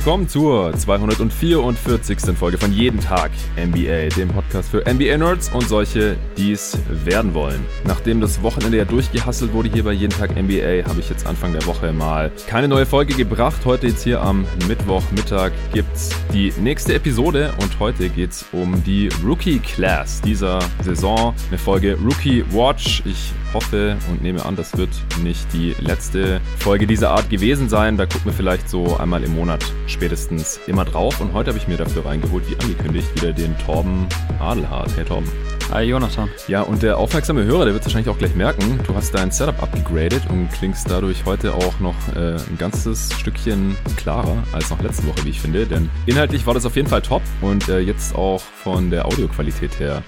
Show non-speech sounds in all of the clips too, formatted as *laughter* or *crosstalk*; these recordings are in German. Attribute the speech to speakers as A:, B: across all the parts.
A: willkommen zur 244. Folge von Jeden Tag NBA, dem Podcast für NBA-Nerds und solche, die es werden wollen. Nachdem das Wochenende ja durchgehasselt wurde hier bei Jeden Tag NBA, habe ich jetzt Anfang der Woche mal keine neue Folge gebracht. Heute jetzt hier am Mittwochmittag gibt es die nächste Episode und heute geht es um die Rookie Class dieser Saison. Eine Folge Rookie Watch. Ich hoffe und nehme an, das wird nicht die letzte Folge dieser Art gewesen sein. Da gucken wir vielleicht so einmal im Monat spätestens immer drauf. Und heute habe ich mir dafür reingeholt, wie angekündigt, wieder den Torben Adelhardt. Hey Torben.
B: Hi Jonathan.
A: Ja, und der aufmerksame Hörer, der wird wahrscheinlich auch gleich merken, du hast dein Setup abgegradet und klingst dadurch heute auch noch äh, ein ganzes Stückchen klarer als noch letzte Woche, wie ich finde. Denn inhaltlich war das auf jeden Fall top und äh, jetzt auch von der Audioqualität her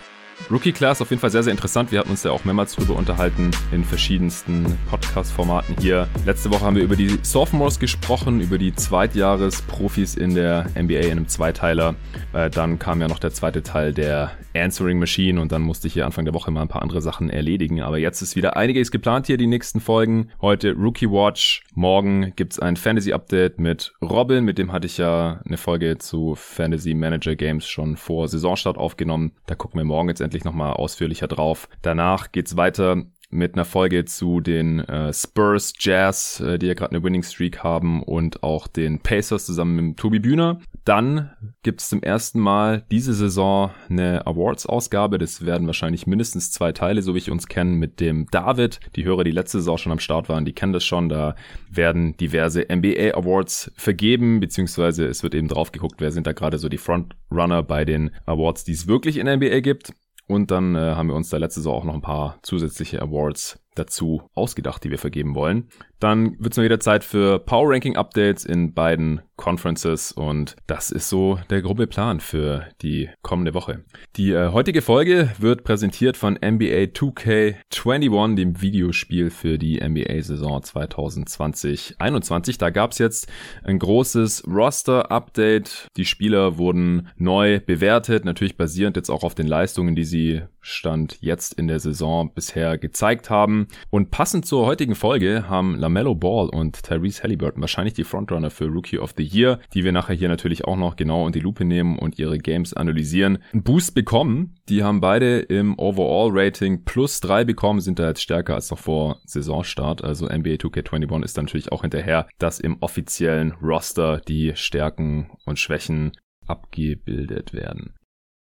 A: Rookie Class auf jeden Fall sehr, sehr interessant. Wir hatten uns ja auch mehrmals drüber unterhalten in verschiedensten Podcast-Formaten hier. Letzte Woche haben wir über die Sophomores gesprochen, über die Zweitjahres-Profis in der NBA in einem Zweiteiler. Äh, dann kam ja noch der zweite Teil der Answering Machine und dann musste ich hier Anfang der Woche mal ein paar andere Sachen erledigen. Aber jetzt ist wieder einiges geplant hier, die nächsten Folgen. Heute Rookie Watch. Morgen gibt's ein Fantasy-Update mit Robin. Mit dem hatte ich ja eine Folge zu Fantasy Manager Games schon vor Saisonstart aufgenommen. Da gucken wir morgen jetzt endlich endlich nochmal ausführlicher drauf. Danach geht's weiter mit einer Folge zu den äh, Spurs Jazz, äh, die ja gerade eine Winning Streak haben und auch den Pacers zusammen mit Tobi Bühner. Dann gibt es zum ersten Mal diese Saison eine Awards-Ausgabe. Das werden wahrscheinlich mindestens zwei Teile, so wie ich uns kenne, mit dem David. Die Hörer, die letzte Saison schon am Start waren, die kennen das schon. Da werden diverse NBA Awards vergeben, beziehungsweise es wird eben drauf geguckt, wer sind da gerade so die Frontrunner bei den Awards, die es wirklich in NBA gibt. Und dann äh, haben wir uns da letzte Saison auch noch ein paar zusätzliche Awards dazu ausgedacht, die wir vergeben wollen. Dann wird es mal wieder Zeit für Power Ranking Updates in beiden Conferences und das ist so der grobe Plan für die kommende Woche. Die äh, heutige Folge wird präsentiert von NBA 2K21, dem Videospiel für die NBA-Saison 2020-21. Da gab es jetzt ein großes Roster-Update. Die Spieler wurden neu bewertet, natürlich basierend jetzt auch auf den Leistungen, die sie Stand jetzt in der Saison bisher gezeigt haben. Und passend zur heutigen Folge haben LaMelo Ball und Tyrese Halliburton wahrscheinlich die Frontrunner für Rookie of the Year, die wir nachher hier natürlich auch noch genau in die Lupe nehmen und ihre Games analysieren, einen Boost bekommen. Die haben beide im Overall-Rating plus drei bekommen, sind da jetzt stärker als noch vor Saisonstart. Also NBA 2K21 ist natürlich auch hinterher, dass im offiziellen Roster die Stärken und Schwächen abgebildet werden.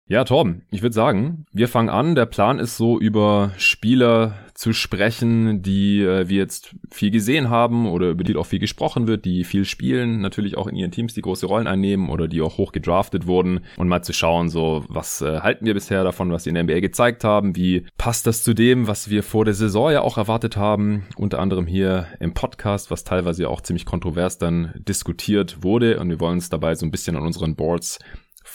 A: Ja, Torben, ich würde sagen, wir fangen an. Der Plan ist so über Spieler zu sprechen, die äh, wir jetzt viel gesehen haben oder über die auch viel gesprochen wird, die viel spielen, natürlich auch in ihren Teams die große Rollen einnehmen oder die auch hoch gedraftet wurden. Und mal zu schauen, so was äh, halten wir bisher davon, was sie in der NBA gezeigt haben, wie passt das zu dem, was wir vor der Saison ja auch erwartet haben, unter anderem hier im Podcast, was teilweise auch ziemlich kontrovers dann diskutiert wurde. Und wir wollen uns dabei so ein bisschen an unseren Boards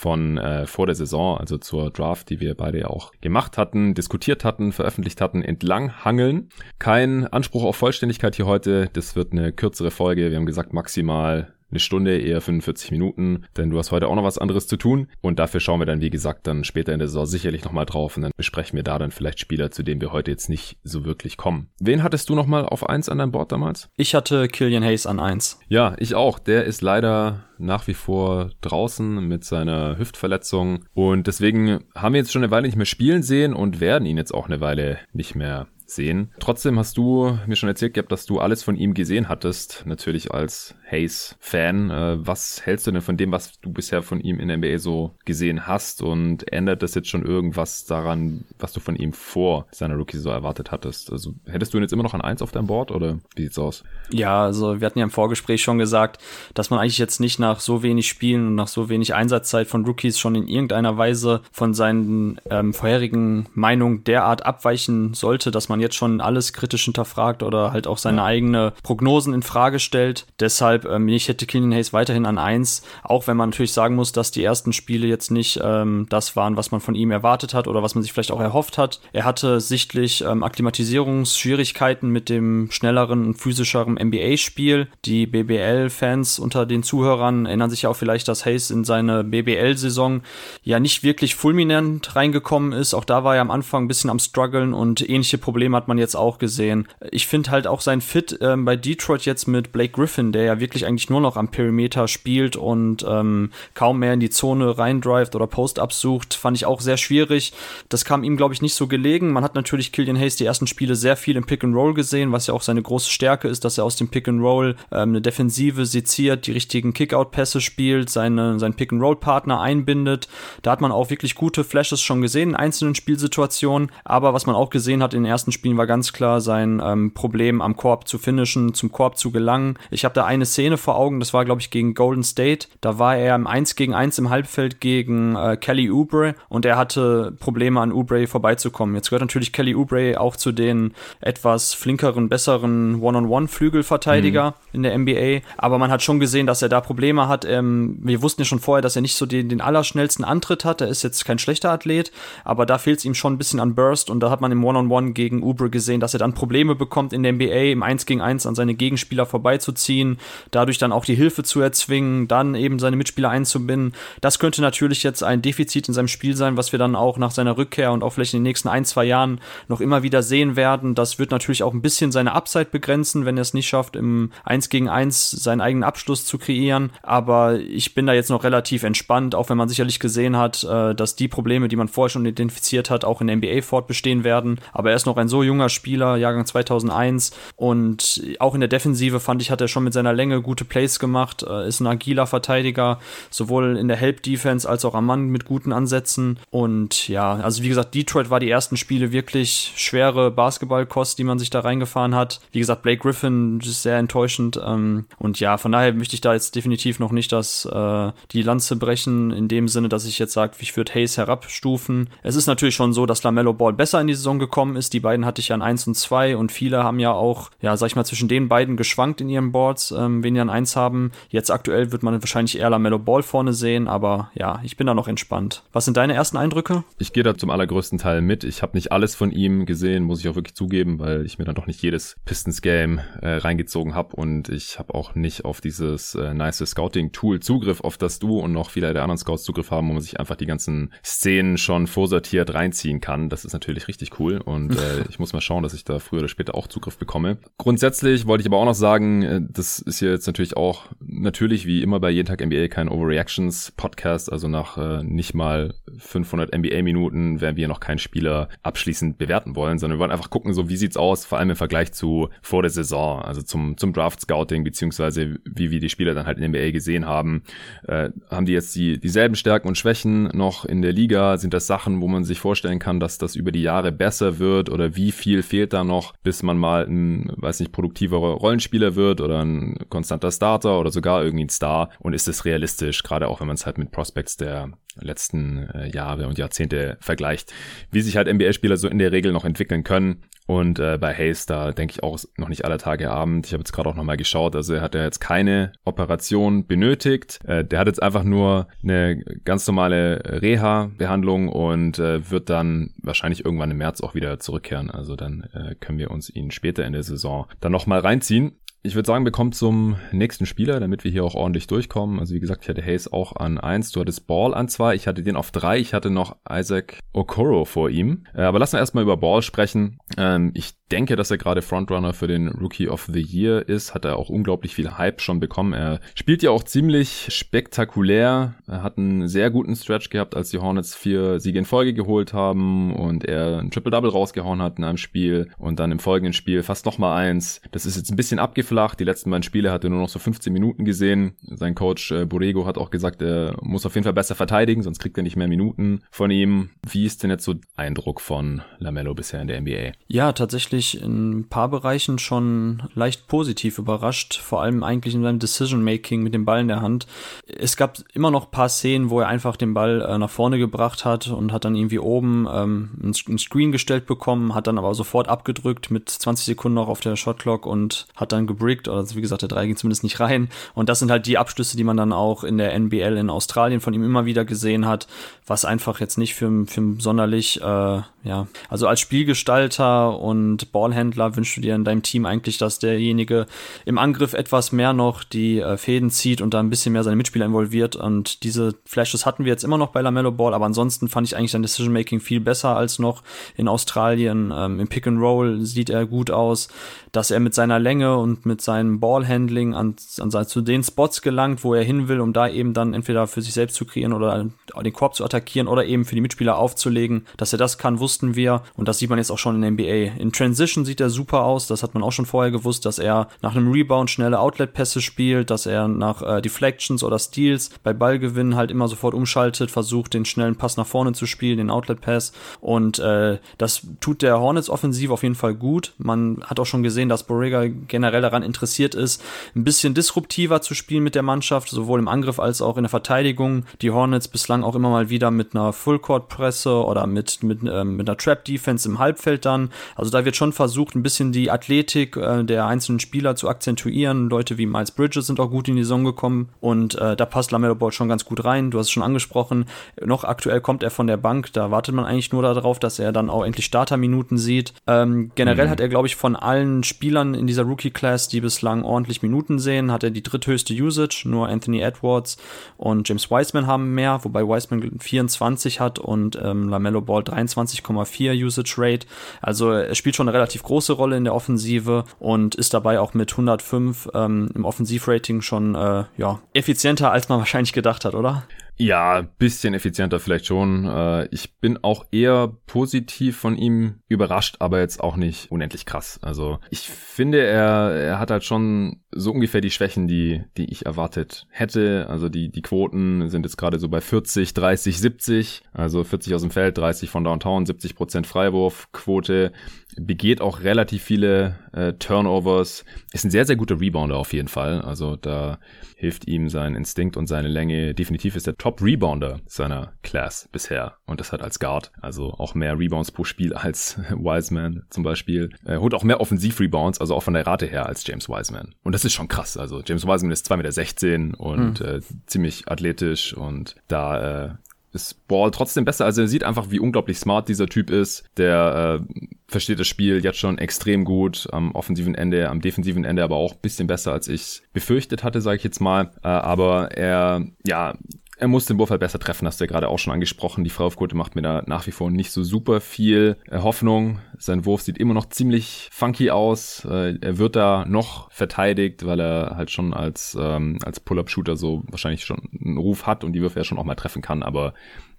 A: von äh, vor der Saison, also zur Draft, die wir beide auch gemacht hatten, diskutiert hatten, veröffentlicht hatten, entlang hangeln. Kein Anspruch auf Vollständigkeit hier heute. Das wird eine kürzere Folge. Wir haben gesagt maximal eine Stunde, eher 45 Minuten, denn du hast heute auch noch was anderes zu tun. Und dafür schauen wir dann, wie gesagt, dann später in der Saison sicherlich nochmal drauf und dann besprechen wir da dann vielleicht Spieler, zu denen wir heute jetzt nicht so wirklich kommen. Wen hattest du nochmal auf eins an deinem Board damals?
B: Ich hatte Killian Hayes an eins.
A: Ja, ich auch. Der ist leider nach wie vor draußen mit seiner Hüftverletzung und deswegen haben wir jetzt schon eine Weile nicht mehr spielen sehen und werden ihn jetzt auch eine Weile nicht mehr sehen. Trotzdem hast du mir schon erzählt gehabt, dass du alles von ihm gesehen hattest, natürlich als Hayes-Fan. Äh, was hältst du denn von dem, was du bisher von ihm in der NBA so gesehen hast und ändert das jetzt schon irgendwas daran, was du von ihm vor seiner Rookie so erwartet hattest? Also hättest du ihn jetzt immer noch an eins auf deinem Board oder wie sieht's aus?
B: Ja, also wir hatten ja im Vorgespräch schon gesagt, dass man eigentlich jetzt nicht nach so wenig Spielen und nach so wenig Einsatzzeit von Rookies schon in irgendeiner Weise von seinen ähm, vorherigen Meinungen derart abweichen sollte, dass man man jetzt schon alles kritisch hinterfragt oder halt auch seine ja. eigene Prognosen in Frage stellt. Deshalb, ähm, ich hätte Killian Hayes weiterhin an eins, auch wenn man natürlich sagen muss, dass die ersten Spiele jetzt nicht ähm, das waren, was man von ihm erwartet hat oder was man sich vielleicht auch erhofft hat. Er hatte sichtlich ähm, Akklimatisierungsschwierigkeiten mit dem schnelleren und physischeren NBA-Spiel. Die BBL-Fans unter den Zuhörern erinnern sich ja auch vielleicht, dass Hayes in seine BBL-Saison ja nicht wirklich fulminant reingekommen ist. Auch da war er am Anfang ein bisschen am struggeln und ähnliche Probleme Problem hat man jetzt auch gesehen. Ich finde halt auch sein Fit ähm, bei Detroit jetzt mit Blake Griffin, der ja wirklich wirklich eigentlich nur noch am Perimeter spielt und ähm, kaum mehr in die Zone reindrivet oder Post-Ups sucht, fand ich auch sehr schwierig. Das kam ihm, glaube ich, nicht so gelegen. Man hat natürlich Killian Hayes die ersten Spiele sehr viel im Pick and Roll gesehen, was ja auch seine große Stärke ist, dass er aus dem Pick and Roll ähm, eine Defensive seziert, die richtigen Kickout-Pässe spielt, seine, seinen Pick and Roll-Partner einbindet. Da hat man auch wirklich gute Flashes schon gesehen in einzelnen Spielsituationen. Aber was man auch gesehen hat in den ersten Spielen war ganz klar sein ähm, Problem am Korb zu finishen, zum Korb zu gelangen. Ich habe da eine Szene vor Augen, das war glaube ich gegen Golden State. Da war er im 1 gegen 1 im Halbfeld gegen äh, Kelly Oubre und er hatte Probleme an Oubre vorbeizukommen. Jetzt gehört natürlich Kelly Oubre auch zu den etwas flinkeren, besseren One-on-One-Flügelverteidiger mhm. in der NBA. Aber man hat schon gesehen, dass er da Probleme hat. Ähm, wir wussten ja schon vorher, dass er nicht so den, den allerschnellsten Antritt hat. Er ist jetzt kein schlechter Athlet, aber da fehlt es ihm schon ein bisschen an Burst und da hat man im One-on-One gegen Oubre gesehen, dass er dann Probleme bekommt in der NBA im 1 gegen 1 an seine Gegenspieler vorbeizuziehen, dadurch dann auch die Hilfe zu erzwingen, dann eben seine Mitspieler einzubinden. Das könnte natürlich jetzt ein Defizit in seinem Spiel sein, was wir dann auch nach seiner Rückkehr und auch vielleicht in den nächsten ein, zwei Jahren noch immer wieder sehen werden. Das wird natürlich auch ein bisschen seine Upside begrenzen, wenn er es nicht schafft, im 1 gegen 1 seinen eigenen Abschluss zu kreieren. Aber ich bin da jetzt noch relativ entspannt, auch wenn man sicherlich gesehen hat, äh, dass die Probleme, die man vorher schon identifiziert hat, auch in der NBA fortbestehen werden. Aber er ist noch ein so junger Spieler, Jahrgang 2001. Und auch in der Defensive fand ich, hat er schon mit seiner Länge gute Plays gemacht, äh, ist ein agiler Verteidiger, sowohl in der Help-Defense als auch am Mann mit guten Ansätzen. Und ja, also wie gesagt, Detroit war die ersten Spiele wirklich schwere Basketballkost, die man sich da reingefahren hat. Wie gesagt, Blake Griffin ist sehr enttäuschend. Ähm, und ja, von daher möchte ich da jetzt definitiv noch nicht das, äh, die Lanze brechen, in dem Sinne, dass ich jetzt sage, ich würde Hayes herabstufen. Es ist natürlich schon so, dass LaMelo Ball besser in die Saison gekommen ist. Die beiden hatte ich ja an 1 und 2 und viele haben ja auch, ja, sag ich mal, zwischen den beiden geschwankt in ihren Boards, ähm, wen die an 1 haben. Jetzt aktuell wird man wahrscheinlich eher LaMelo Ball vorne sehen, aber ja, ich bin da noch entspannt. Was sind deine ersten Eindrücke?
A: Ich gehe da zum allergrößten Teil mit. Ich habe nicht alles von ihm gesehen, muss ich auch wirklich zugeben, weil ich mir dann doch nicht jedes Pistons-Game äh, reingezogen habe und ich habe auch nicht auf dieses äh, nice Scouting-Tool Zugriff, auf das du und noch viele der anderen Scouts Zugriff haben, wo man sich einfach die ganzen Szenen schon vorsortiert reinziehen kann. Das ist natürlich richtig cool und äh, *laughs* ich muss mal schauen, dass ich da früher oder später auch Zugriff bekomme. Grundsätzlich wollte ich aber auch noch sagen, äh, das ist hier jetzt natürlich auch natürlich wie immer bei jeden Tag NBA kein Overreactions Podcast, also nach äh, nicht mal 500 NBA Minuten werden wir noch keinen Spieler abschließend bewerten wollen, sondern wir wollen einfach gucken, so wie sieht's aus, vor allem im Vergleich zu vor der Saison, also zum zum Draft Scouting beziehungsweise wie wir die Spieler dann halt in NBA gesehen haben, äh, haben die jetzt die dieselben Stärken und Schwächen noch in der Liga? Sind das Sachen, wo man sich vorstellen kann, dass das über die Jahre besser wird oder wie viel fehlt da noch, bis man mal ein, weiß nicht, produktiverer Rollenspieler wird oder ein konstanter Starter oder sogar irgendwie ein Star? Und ist es realistisch, gerade auch wenn man es halt mit Prospects der letzten äh, Jahre und Jahrzehnte vergleicht, wie sich halt NBA-Spieler so in der Regel noch entwickeln können. Und äh, bei Hayes, da denke ich auch noch nicht alle Tage Abend. Ich habe jetzt gerade auch nochmal geschaut, also er hat ja jetzt keine Operation benötigt. Äh, der hat jetzt einfach nur eine ganz normale Reha-Behandlung und äh, wird dann wahrscheinlich irgendwann im März auch wieder zurückkehren. Also dann äh, können wir uns ihn später in der Saison dann nochmal reinziehen. Ich würde sagen, wir kommen zum nächsten Spieler, damit wir hier auch ordentlich durchkommen. Also wie gesagt, ich hatte Hayes auch an eins, du hattest Ball an zwei, ich hatte den auf drei, ich hatte noch Isaac Okoro vor ihm. Äh, aber lassen wir erstmal über Ball sprechen. Ähm, ich denke, dass er gerade Frontrunner für den Rookie of the Year ist, hat er auch unglaublich viel Hype schon bekommen. Er spielt ja auch ziemlich spektakulär, er hat einen sehr guten Stretch gehabt, als die Hornets vier Siege in Folge geholt haben und er ein Triple-Double rausgehauen hat in einem Spiel und dann im folgenden Spiel fast nochmal eins. Das ist jetzt ein bisschen abgeflacht. Die letzten beiden Spiele hat er nur noch so 15 Minuten gesehen. Sein Coach äh, Borrego hat auch gesagt, er muss auf jeden Fall besser verteidigen, sonst kriegt er nicht mehr Minuten von ihm. Wie ist denn jetzt so Eindruck von Lamello bisher in der NBA?
B: Ja, tatsächlich in ein paar Bereichen schon leicht positiv überrascht, vor allem eigentlich in seinem Decision-Making mit dem Ball in der Hand. Es gab immer noch paar Szenen, wo er einfach den Ball äh, nach vorne gebracht hat und hat dann irgendwie oben ähm, ein Screen gestellt bekommen, hat dann aber sofort abgedrückt mit 20 Sekunden noch auf der Shotclock und hat dann gebrickt, also wie gesagt, der 3 ging zumindest nicht rein. Und das sind halt die Abschlüsse, die man dann auch in der NBL in Australien von ihm immer wieder gesehen hat, was einfach jetzt nicht für, für sonderlich, äh, ja, also als Spielgestalter und Ballhändler wünschst du dir in deinem Team eigentlich, dass derjenige im Angriff etwas mehr noch die äh, Fäden zieht und da ein bisschen mehr seine Mitspieler involviert. Und diese Flashes hatten wir jetzt immer noch bei LaMelo Ball, aber ansonsten fand ich eigentlich sein Decision-Making viel besser als noch in Australien. Ähm, Im Pick and Roll sieht er gut aus, dass er mit seiner Länge und mit seinem Ballhandling an, an zu den Spots gelangt, wo er hin will, um da eben dann entweder für sich selbst zu kreieren oder den Korb zu attackieren oder eben für die Mitspieler aufzulegen. Dass er das kann, wussten wir und das sieht man jetzt auch schon in der NBA. In Transition sieht er super aus, das hat man auch schon vorher gewusst, dass er nach einem Rebound schnelle Outlet-Pässe spielt, dass er nach äh, Deflections oder Steals bei Ballgewinnen halt immer sofort umschaltet, versucht den schnellen Pass nach vorne zu spielen, den Outlet-Pass und äh, das tut der Hornets-Offensive auf jeden Fall gut. Man hat auch schon gesehen, dass Borrega generell daran interessiert ist, ein bisschen disruptiver zu spielen mit der Mannschaft, sowohl im Angriff als auch in der Verteidigung. Die Hornets bislang auch immer mal wieder mit einer Full-Court-Presse oder mit, mit, äh, mit einer Trap-Defense im Halbfeld dann. Also da wird schon versucht, ein bisschen die Athletik äh, der einzelnen Spieler zu akzentuieren. Leute wie Miles Bridges sind auch gut in die Saison gekommen und äh, da passt Lamelo Ball schon ganz gut rein. Du hast es schon angesprochen. Noch aktuell kommt er von der Bank. Da wartet man eigentlich nur darauf, dass er dann auch endlich Starterminuten sieht. Ähm, generell mhm. hat er, glaube ich, von allen Spielern in dieser Rookie-Class, die bislang ordentlich Minuten sehen, hat er die dritthöchste Usage. Nur Anthony Edwards und James Wiseman haben mehr, wobei Wiseman 24 hat und ähm, Lamello Ball 23,4 Usage Rate. Also er spielt schon eine relativ große Rolle in der Offensive und ist dabei auch mit 105 ähm, im Offensivrating schon äh, ja, effizienter, als man *laughs* wahrscheinlich gedacht hat, oder?
A: Ja, bisschen effizienter vielleicht schon. Äh, ich bin auch eher positiv von ihm überrascht, aber jetzt auch nicht unendlich krass. Also ich finde, er, er hat halt schon so ungefähr die Schwächen, die, die ich erwartet hätte. Also die, die Quoten sind jetzt gerade so bei 40, 30, 70. Also 40 aus dem Feld, 30 von Downtown, 70 Prozent Freiwurfquote begeht auch relativ viele äh, Turnovers, ist ein sehr, sehr guter Rebounder auf jeden Fall. Also da hilft ihm sein Instinkt und seine Länge. Definitiv ist der Top-Rebounder seiner Class bisher und das hat als Guard. Also auch mehr Rebounds pro Spiel als *laughs* Wiseman zum Beispiel. Er holt auch mehr Offensiv-Rebounds, also auch von der Rate her als James Wiseman. Und das ist schon krass. Also James Wiseman ist 2,16 Meter und hm. äh, ziemlich athletisch und da äh, ist Ball trotzdem besser. Also er sieht einfach, wie unglaublich smart dieser Typ ist. Der äh, versteht das Spiel jetzt schon extrem gut am offensiven Ende, am defensiven Ende aber auch bisschen besser, als ich befürchtet hatte, sage ich jetzt mal. Äh, aber er, ja, er muss den Wurf halt besser treffen, hast du ja gerade auch schon angesprochen. Die Freiwurfquote macht mir da nach wie vor nicht so super viel Hoffnung. Sein Wurf sieht immer noch ziemlich funky aus. Äh, er wird da noch verteidigt, weil er halt schon als, ähm, als Pull-Up-Shooter so wahrscheinlich schon einen Ruf hat und die Würfe ja schon auch mal treffen kann, aber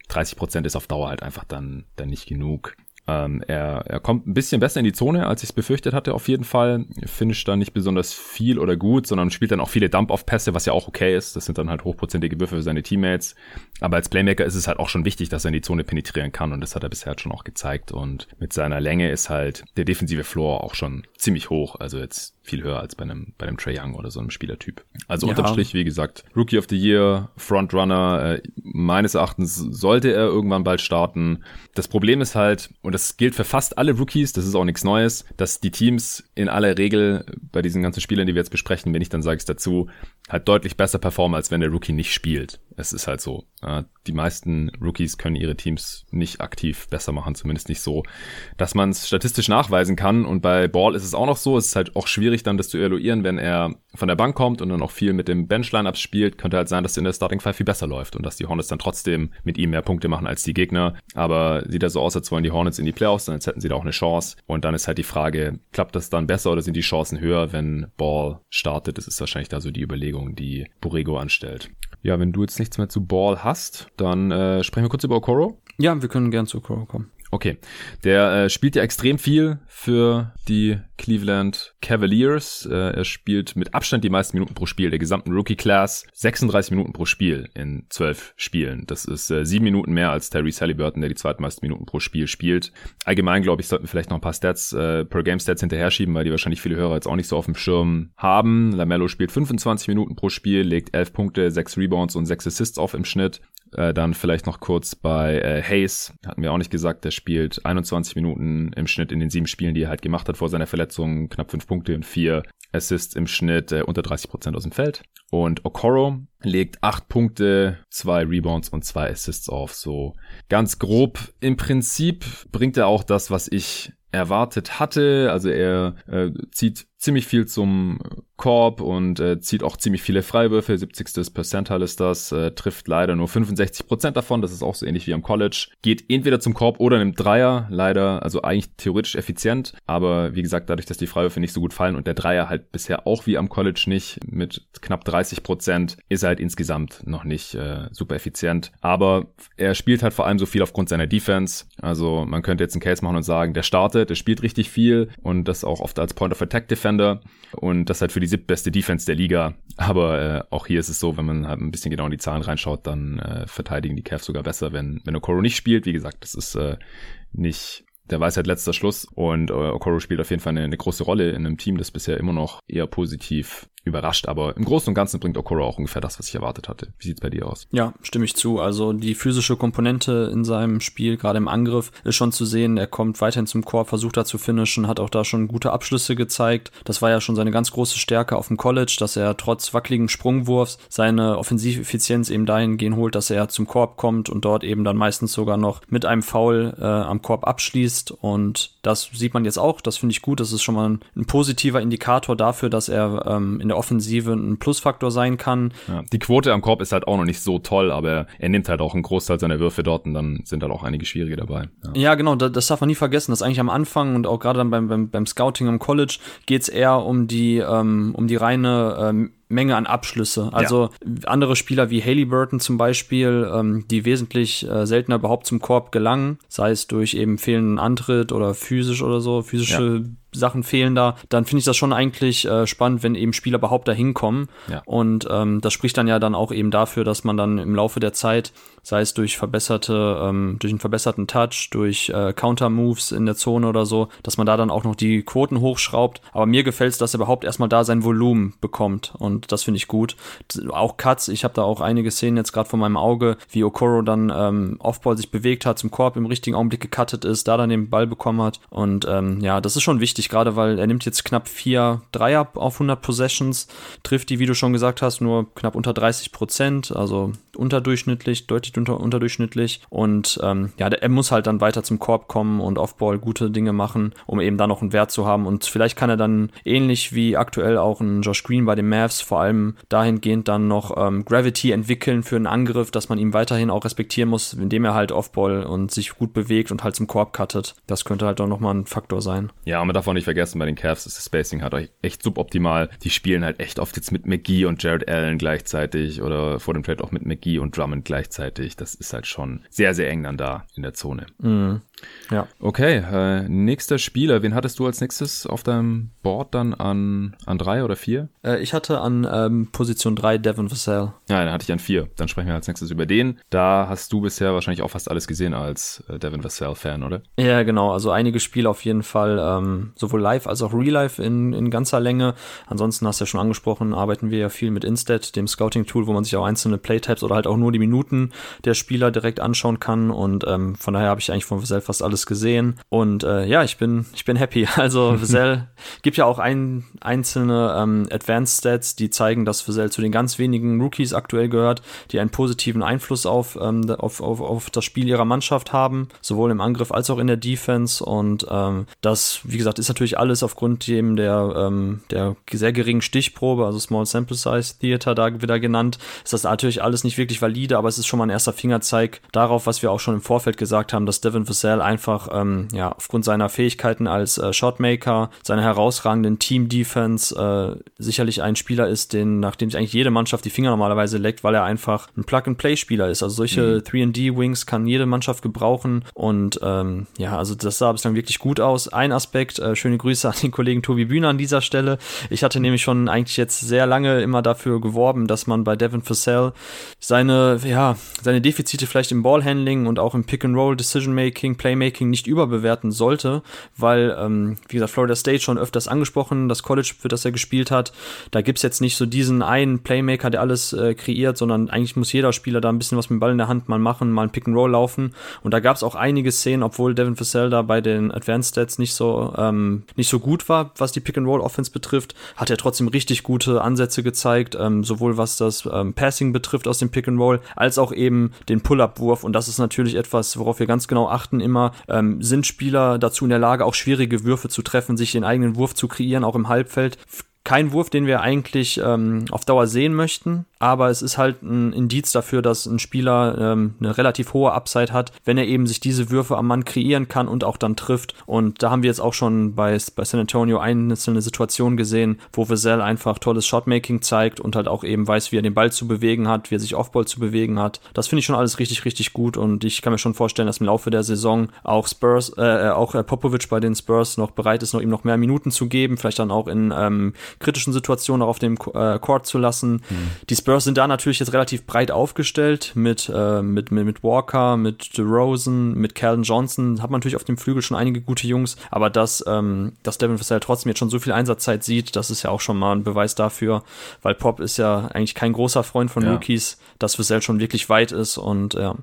A: 30 Prozent ist auf Dauer halt einfach dann, dann nicht genug. Ähm, er, er kommt ein bisschen besser in die Zone, als ich es befürchtet hatte, auf jeden Fall. Finisht da nicht besonders viel oder gut, sondern spielt dann auch viele Dump-Off-Pässe, was ja auch okay ist. Das sind dann halt hochprozentige Würfe für seine Teammates. Aber als Playmaker ist es halt auch schon wichtig, dass er in die Zone penetrieren kann und das hat er bisher schon auch gezeigt. Und mit seiner Länge ist halt der defensive Floor auch schon ziemlich hoch. Also jetzt viel höher als bei einem, bei einem Trey Young oder so einem Spielertyp. Also ja. unterm Strich, wie gesagt, Rookie of the Year, Frontrunner, äh, meines Erachtens sollte er irgendwann bald starten. Das Problem ist halt, und das gilt für fast alle Rookies, das ist auch nichts Neues, dass die Teams in aller Regel bei diesen ganzen Spielern, die wir jetzt besprechen, wenn ich dann sage es dazu, halt deutlich besser performen, als wenn der Rookie nicht spielt. Es ist halt so. Die meisten Rookies können ihre Teams nicht aktiv besser machen, zumindest nicht so, dass man es statistisch nachweisen kann. Und bei Ball ist es auch noch so. Es ist halt auch schwierig, dann das zu evaluieren, wenn er von der Bank kommt und dann auch viel mit dem Bench-Lineup spielt. Könnte halt sein, dass in der Starting Five viel besser läuft und dass die Hornets dann trotzdem mit ihm mehr Punkte machen als die Gegner. Aber sieht er so aus, als wollen die Hornets in die Playoffs, dann hätten sie da auch eine Chance. Und dann ist halt die Frage, klappt das dann besser oder sind die Chancen höher, wenn Ball startet? Das ist wahrscheinlich da so die Überlegung, die Borrego anstellt. Ja, wenn du jetzt nichts mehr zu Ball hast, dann äh, sprechen wir kurz über Okoro.
B: Ja, wir können gern zu Okoro kommen.
A: Okay. Der äh, spielt ja extrem viel für die Cleveland Cavaliers. Äh, er spielt mit Abstand die meisten Minuten pro Spiel der gesamten Rookie-Class. 36 Minuten pro Spiel in 12 Spielen. Das ist äh, sieben Minuten mehr als Terry Halliburton, der die zweitmeisten Minuten pro Spiel spielt. Allgemein, glaube ich, sollten wir vielleicht noch ein paar Stats, äh, per Game Stats hinterher schieben, weil die wahrscheinlich viele Hörer jetzt auch nicht so auf dem Schirm haben. Lamello spielt 25 Minuten pro Spiel, legt 11 Punkte, 6 Rebounds und 6 Assists auf im Schnitt. Äh, dann vielleicht noch kurz bei äh, Hayes, hatten wir auch nicht gesagt, der spielt 21 Minuten im Schnitt in den sieben Spielen, die er halt gemacht hat vor seiner Verletzung, knapp fünf Punkte und vier Assists im Schnitt äh, unter 30 Prozent aus dem Feld. Und Okoro legt acht Punkte, zwei Rebounds und zwei Assists auf. So ganz grob. Im Prinzip bringt er auch das, was ich erwartet hatte. Also er äh, zieht ziemlich viel zum Korb und äh, zieht auch ziemlich viele Freiwürfe. 70. Percentile ist das, äh, trifft leider nur 65% davon. Das ist auch so ähnlich wie am College. Geht entweder zum Korb oder nimmt Dreier. Leider, also eigentlich theoretisch effizient. Aber wie gesagt, dadurch, dass die Freiwürfe nicht so gut fallen und der Dreier halt bisher auch wie am College nicht mit knapp 30%, ist er halt insgesamt noch nicht äh, super effizient. Aber er spielt halt vor allem so viel aufgrund seiner Defense. Also man könnte jetzt einen Case machen und sagen, der startet, der spielt richtig viel und das auch oft als Point of Attack Defender und das halt für die siebtbeste Defense der Liga. Aber äh, auch hier ist es so, wenn man halt ein bisschen genau in die Zahlen reinschaut, dann äh, verteidigen die Cavs sogar besser, wenn, wenn Okoro nicht spielt. Wie gesagt, das ist äh, nicht der weiß halt letzter Schluss und äh, Okoro spielt auf jeden Fall eine, eine große Rolle in einem Team, das bisher immer noch eher positiv überrascht, aber im Großen und Ganzen bringt Okoro auch ungefähr das, was ich erwartet hatte. Wie sieht's bei dir aus?
B: Ja, stimme ich zu. Also die physische Komponente in seinem Spiel, gerade im Angriff, ist schon zu sehen. Er kommt weiterhin zum Korb, versucht da zu finishen, hat auch da schon gute Abschlüsse gezeigt. Das war ja schon seine ganz große Stärke auf dem College, dass er trotz wackeligen Sprungwurfs seine Offensiveffizienz eben dahingehend holt, dass er zum Korb kommt und dort eben dann meistens sogar noch mit einem Foul äh, am Korb abschließt. Und das sieht man jetzt auch. Das finde ich gut. Das ist schon mal ein, ein positiver Indikator dafür, dass er ähm, in der Offensive ein Plusfaktor sein kann.
A: Ja, die Quote am Korb ist halt auch noch nicht so toll, aber er nimmt halt auch einen Großteil seiner Würfe dort und dann sind halt auch einige schwierige dabei.
B: Ja, ja genau, das, das, darf man nie vergessen, dass eigentlich am Anfang und auch gerade dann beim, beim, beim Scouting im College geht es eher um die, ähm, um die reine ähm, Menge an Abschlüsse. Also ja. andere Spieler wie Haley Burton zum Beispiel, ähm, die wesentlich äh, seltener überhaupt zum Korb gelangen, sei es durch eben fehlenden Antritt oder physisch oder so, physische ja. Sachen fehlen da, dann finde ich das schon eigentlich äh, spannend, wenn eben Spieler überhaupt da hinkommen. Ja. Und ähm, das spricht dann ja dann auch eben dafür, dass man dann im Laufe der Zeit, sei es durch verbesserte, ähm, durch einen verbesserten Touch, durch äh, Counter-Moves in der Zone oder so, dass man da dann auch noch die Quoten hochschraubt. Aber mir gefällt es, dass er überhaupt erstmal da sein Volumen bekommt. Und das finde ich gut. Auch Cuts, ich habe da auch einige Szenen jetzt gerade vor meinem Auge, wie Okoro dann ähm, Offball sich bewegt hat, zum Korb im richtigen Augenblick gecuttet ist, da dann den Ball bekommen hat. Und ähm, ja, das ist schon wichtig wichtig, gerade weil er nimmt jetzt knapp vier Dreier auf 100 Possessions, trifft die, wie du schon gesagt hast, nur knapp unter 30 Prozent, also unterdurchschnittlich, deutlich unter, unterdurchschnittlich. Und ähm, ja, er muss halt dann weiter zum Korb kommen und Offball gute Dinge machen, um eben da noch einen Wert zu haben. Und vielleicht kann er dann ähnlich wie aktuell auch ein Josh Green bei den Mavs vor allem dahingehend dann noch ähm, Gravity entwickeln für einen Angriff, dass man ihm weiterhin auch respektieren muss, indem er halt Offball und sich gut bewegt und halt zum Korb cuttet. Das könnte halt auch nochmal ein Faktor sein.
A: Ja, man darf auch nicht vergessen, bei den Cavs ist das Spacing halt echt suboptimal. Die spielen halt echt oft jetzt mit McGee und Jared Allen gleichzeitig oder vor dem Trade auch mit McGee und Drummond gleichzeitig. Das ist halt schon sehr, sehr eng dann da in der Zone.
B: Mhm. Ja.
A: Okay, äh, nächster Spieler. Wen hattest du als nächstes auf deinem Board dann an, an drei oder vier?
B: Äh, ich hatte an ähm, Position drei Devin Vassell.
A: Ja, dann hatte ich an vier. Dann sprechen wir als nächstes über den. Da hast du bisher wahrscheinlich auch fast alles gesehen als äh, Devin Vassell-Fan, oder?
B: Ja, genau. Also einige Spiele auf jeden Fall, ähm, sowohl live als auch real life in, in ganzer Länge. Ansonsten hast du ja schon angesprochen, arbeiten wir ja viel mit Instat, dem Scouting-Tool, wo man sich auch einzelne Playtypes oder halt auch nur die Minuten der Spieler direkt anschauen kann. Und ähm, von daher habe ich eigentlich von Vassell fast alles gesehen. Und äh, ja, ich bin, ich bin happy. *laughs* Also Vassell *laughs* gibt ja auch ein, einzelne ähm, Advanced Stats, die zeigen, dass Vassell zu den ganz wenigen Rookies aktuell gehört, die einen positiven Einfluss auf, ähm, auf, auf, auf das Spiel ihrer Mannschaft haben, sowohl im Angriff als auch in der Defense. Und ähm, das, wie gesagt, ist natürlich alles aufgrund dem der, ähm, der sehr geringen Stichprobe, also Small Sample Size Theater da wieder genannt, ist das natürlich alles nicht wirklich valide, aber es ist schon mal ein erster Fingerzeig darauf, was wir auch schon im Vorfeld gesagt haben, dass Devin Vassell einfach ähm, ja aufgrund seiner Fähigkeiten als äh, Shotmaker, seiner herausragenden Team Defense äh, sicherlich ein Spieler ist, den nachdem sich eigentlich jede Mannschaft die Finger normalerweise leckt, weil er einfach ein Plug-and-Play-Spieler ist. Also solche mhm. 3D-Wings kann jede Mannschaft gebrauchen und ähm, ja, also das sah bislang wirklich gut aus. Ein Aspekt, äh, schöne Grüße an den Kollegen Tobi Bühner an dieser Stelle. Ich hatte nämlich schon eigentlich jetzt sehr lange immer dafür geworben, dass man bei Devin Vassell seine, ja, seine Defizite vielleicht im Ballhandling und auch im Pick-and-Roll, Decision-Making, Playmaking nicht überbewerten sollte, weil, ähm, wie gesagt, Florida State schon öfters angesprochen, das College, für das er gespielt hat, da gibt's jetzt nicht so diesen einen Playmaker, der alles äh, kreiert, sondern eigentlich muss jeder Spieler da ein bisschen was mit dem Ball in der Hand mal machen, mal ein Pick-and-Roll laufen und da gab's auch einige Szenen, obwohl Devin Vassell da bei den Advanced Stats nicht so ähm, ähm, nicht so gut war, was die Pick-and-Roll-Offense betrifft, hat er trotzdem richtig gute Ansätze gezeigt, ähm, sowohl was das ähm, Passing betrifft aus dem Pick-and-Roll, als auch eben den Pull-Up-Wurf. Und das ist natürlich etwas, worauf wir ganz genau achten immer. Ähm, sind Spieler dazu in der Lage, auch schwierige Würfe zu treffen, sich den eigenen Wurf zu kreieren, auch im Halbfeld? Kein Wurf, den wir eigentlich ähm, auf Dauer sehen möchten, aber es ist halt ein Indiz dafür, dass ein Spieler ähm, eine relativ hohe Upside hat, wenn er eben sich diese Würfe am Mann kreieren kann und auch dann trifft. Und da haben wir jetzt auch schon bei, bei San Antonio einzelne Situationen gesehen, wo Vassell einfach tolles Shotmaking zeigt und halt auch eben weiß, wie er den Ball zu bewegen hat, wie er sich Offball zu bewegen hat. Das finde ich schon alles richtig, richtig gut und ich kann mir schon vorstellen, dass im Laufe der Saison auch Spurs, äh, auch äh, Popovic bei den Spurs noch bereit ist, noch ihm noch mehr Minuten zu geben, vielleicht dann auch in ähm, kritischen Situationen auch auf dem äh, Court zu lassen. Mhm. Die Spurs Spurs sind da natürlich jetzt relativ breit aufgestellt mit, äh, mit, mit, mit Walker, mit DeRozan, mit Calvin Johnson. Hat man natürlich auf dem Flügel schon einige gute Jungs, aber dass, ähm, dass Devin Vassell trotzdem jetzt schon so viel Einsatzzeit sieht, das ist ja auch schon mal ein Beweis dafür, weil Pop ist ja eigentlich kein großer Freund von ja. Rookies, dass Vassell schon wirklich weit ist und ja.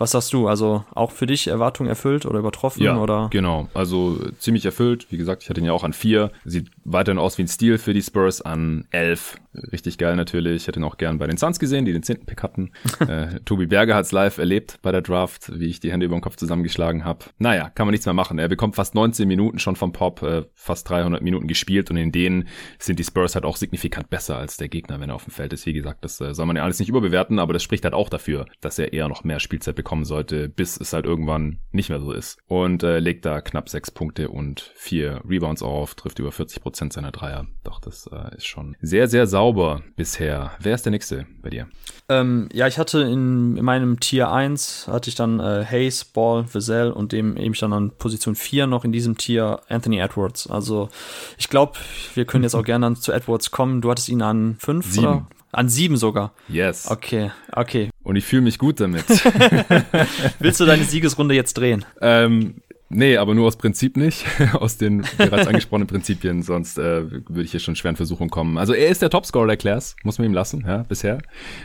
B: Was sagst du? Also auch für dich Erwartungen erfüllt oder übertroffen?
A: Ja,
B: oder?
A: genau. Also ziemlich erfüllt. Wie gesagt, ich hatte ihn ja auch an vier. Sieht weiterhin aus wie ein Stil für die Spurs an elf. Richtig geil natürlich. Ich hätte ihn auch gern bei den Suns gesehen, die den zehnten Pick hatten. *laughs* äh, Tobi Berger hat's live erlebt bei der Draft, wie ich die Hände über den Kopf zusammengeschlagen habe. Naja, kann man nichts mehr machen. Er bekommt fast 19 Minuten schon vom Pop, äh, fast 300 Minuten gespielt und in denen sind die Spurs halt auch signifikant besser als der Gegner, wenn er auf dem Feld ist. Wie gesagt, das äh, soll man ja alles nicht überbewerten, aber das spricht halt auch dafür, dass er eher noch mehr Spielzeit bekommt kommen sollte, bis es halt irgendwann nicht mehr so ist. Und äh, legt da knapp sechs Punkte und vier Rebounds auf, trifft über 40 Prozent seiner Dreier. Doch, das äh, ist schon sehr, sehr sauber bisher. Wer ist der nächste bei dir?
B: Ähm, ja, ich hatte in, in, meinem Tier 1 hatte ich dann äh, Hayes, Ball, Vassell und dem eben dann an Position 4 noch in diesem Tier Anthony Edwards. Also ich glaube, wir können jetzt auch *laughs* gerne zu Edwards kommen. Du hattest ihn an 5 oder? An sieben sogar.
A: Yes.
B: Okay, okay.
A: Und ich fühle mich gut damit. *laughs* *laughs*
B: Willst du deine Siegesrunde jetzt drehen?
A: Ähm, Nee, aber nur aus Prinzip nicht, *laughs* aus den bereits angesprochenen Prinzipien, sonst äh, würde ich hier schon schwer in Versuchung kommen. Also er ist der Topscorer der Class, muss man ihm lassen, ja, bisher.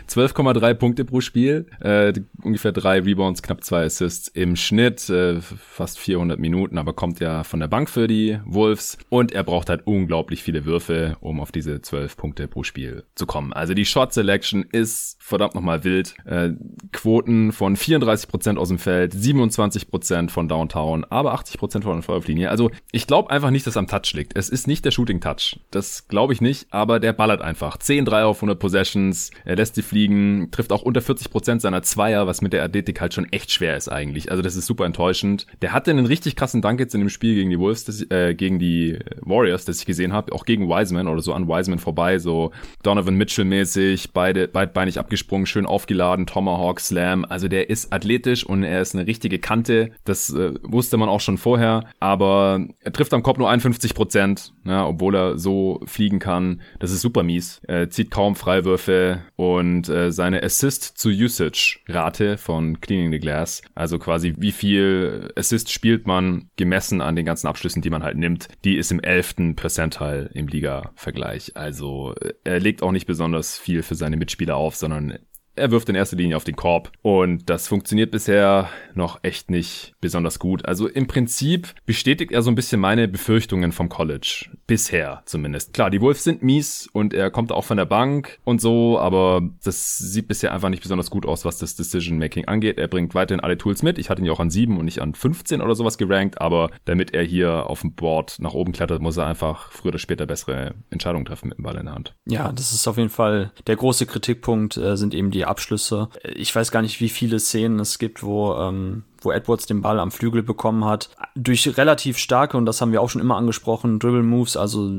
A: 12,3 Punkte pro Spiel, äh, ungefähr drei Rebounds, knapp zwei Assists im Schnitt, äh, fast 400 Minuten, aber kommt ja von der Bank für die Wolves und er braucht halt unglaublich viele Würfe, um auf diese 12 Punkte pro Spiel zu kommen. Also die Shot Selection ist verdammt nochmal wild. Äh, Quoten von 34% aus dem Feld, 27% von Downtown, aber 80% von der Feuerlinie. Also ich glaube einfach nicht, dass am Touch liegt. Es ist nicht der Shooting Touch. Das glaube ich nicht, aber der ballert einfach. 10 3 auf 100 Possessions, er lässt sie fliegen, trifft auch unter 40% seiner Zweier, was mit der Athletik halt schon echt schwer ist eigentlich. Also das ist super enttäuschend. Der hatte einen richtig krassen Dank jetzt in dem Spiel gegen die Wolves, das, äh, gegen die Warriors, das ich gesehen habe, auch gegen Wiseman oder so an Wiseman vorbei, so Donovan Mitchell mäßig, beide beidbeinig abgesprungen, schön aufgeladen, Tomahawk Slam. Also der ist athletisch und er ist eine richtige Kante. Das äh, wusste man man auch schon vorher, aber er trifft am Kopf nur 51 Prozent, ja, obwohl er so fliegen kann. Das ist super mies. Er zieht kaum Freiwürfe und äh, seine Assist-to-Usage-Rate von Cleaning the Glass, also quasi wie viel Assist spielt man gemessen an den ganzen Abschlüssen, die man halt nimmt, die ist im 11. Percentile im Liga-Vergleich. Also äh, er legt auch nicht besonders viel für seine Mitspieler auf, sondern er wirft in erster Linie auf den Korb und das funktioniert bisher noch echt nicht besonders gut. Also im Prinzip bestätigt er so ein bisschen meine Befürchtungen vom College. Bisher zumindest. Klar, die Wolves sind mies und er kommt auch von der Bank und so, aber das sieht bisher einfach nicht besonders gut aus, was das Decision Making angeht. Er bringt weiterhin alle Tools mit. Ich hatte ihn ja auch an 7 und nicht an 15 oder sowas gerankt, aber damit er hier auf dem Board nach oben klettert, muss er einfach früher oder später bessere Entscheidungen treffen mit dem Ball in der Hand.
B: Ja, das ist auf jeden Fall der große Kritikpunkt, äh, sind eben die Abschlüsse. Ich weiß gar nicht, wie viele Szenen es gibt, wo ähm, wo Edwards den Ball am Flügel bekommen hat. Durch relativ starke, und das haben wir auch schon immer angesprochen, Dribble Moves, also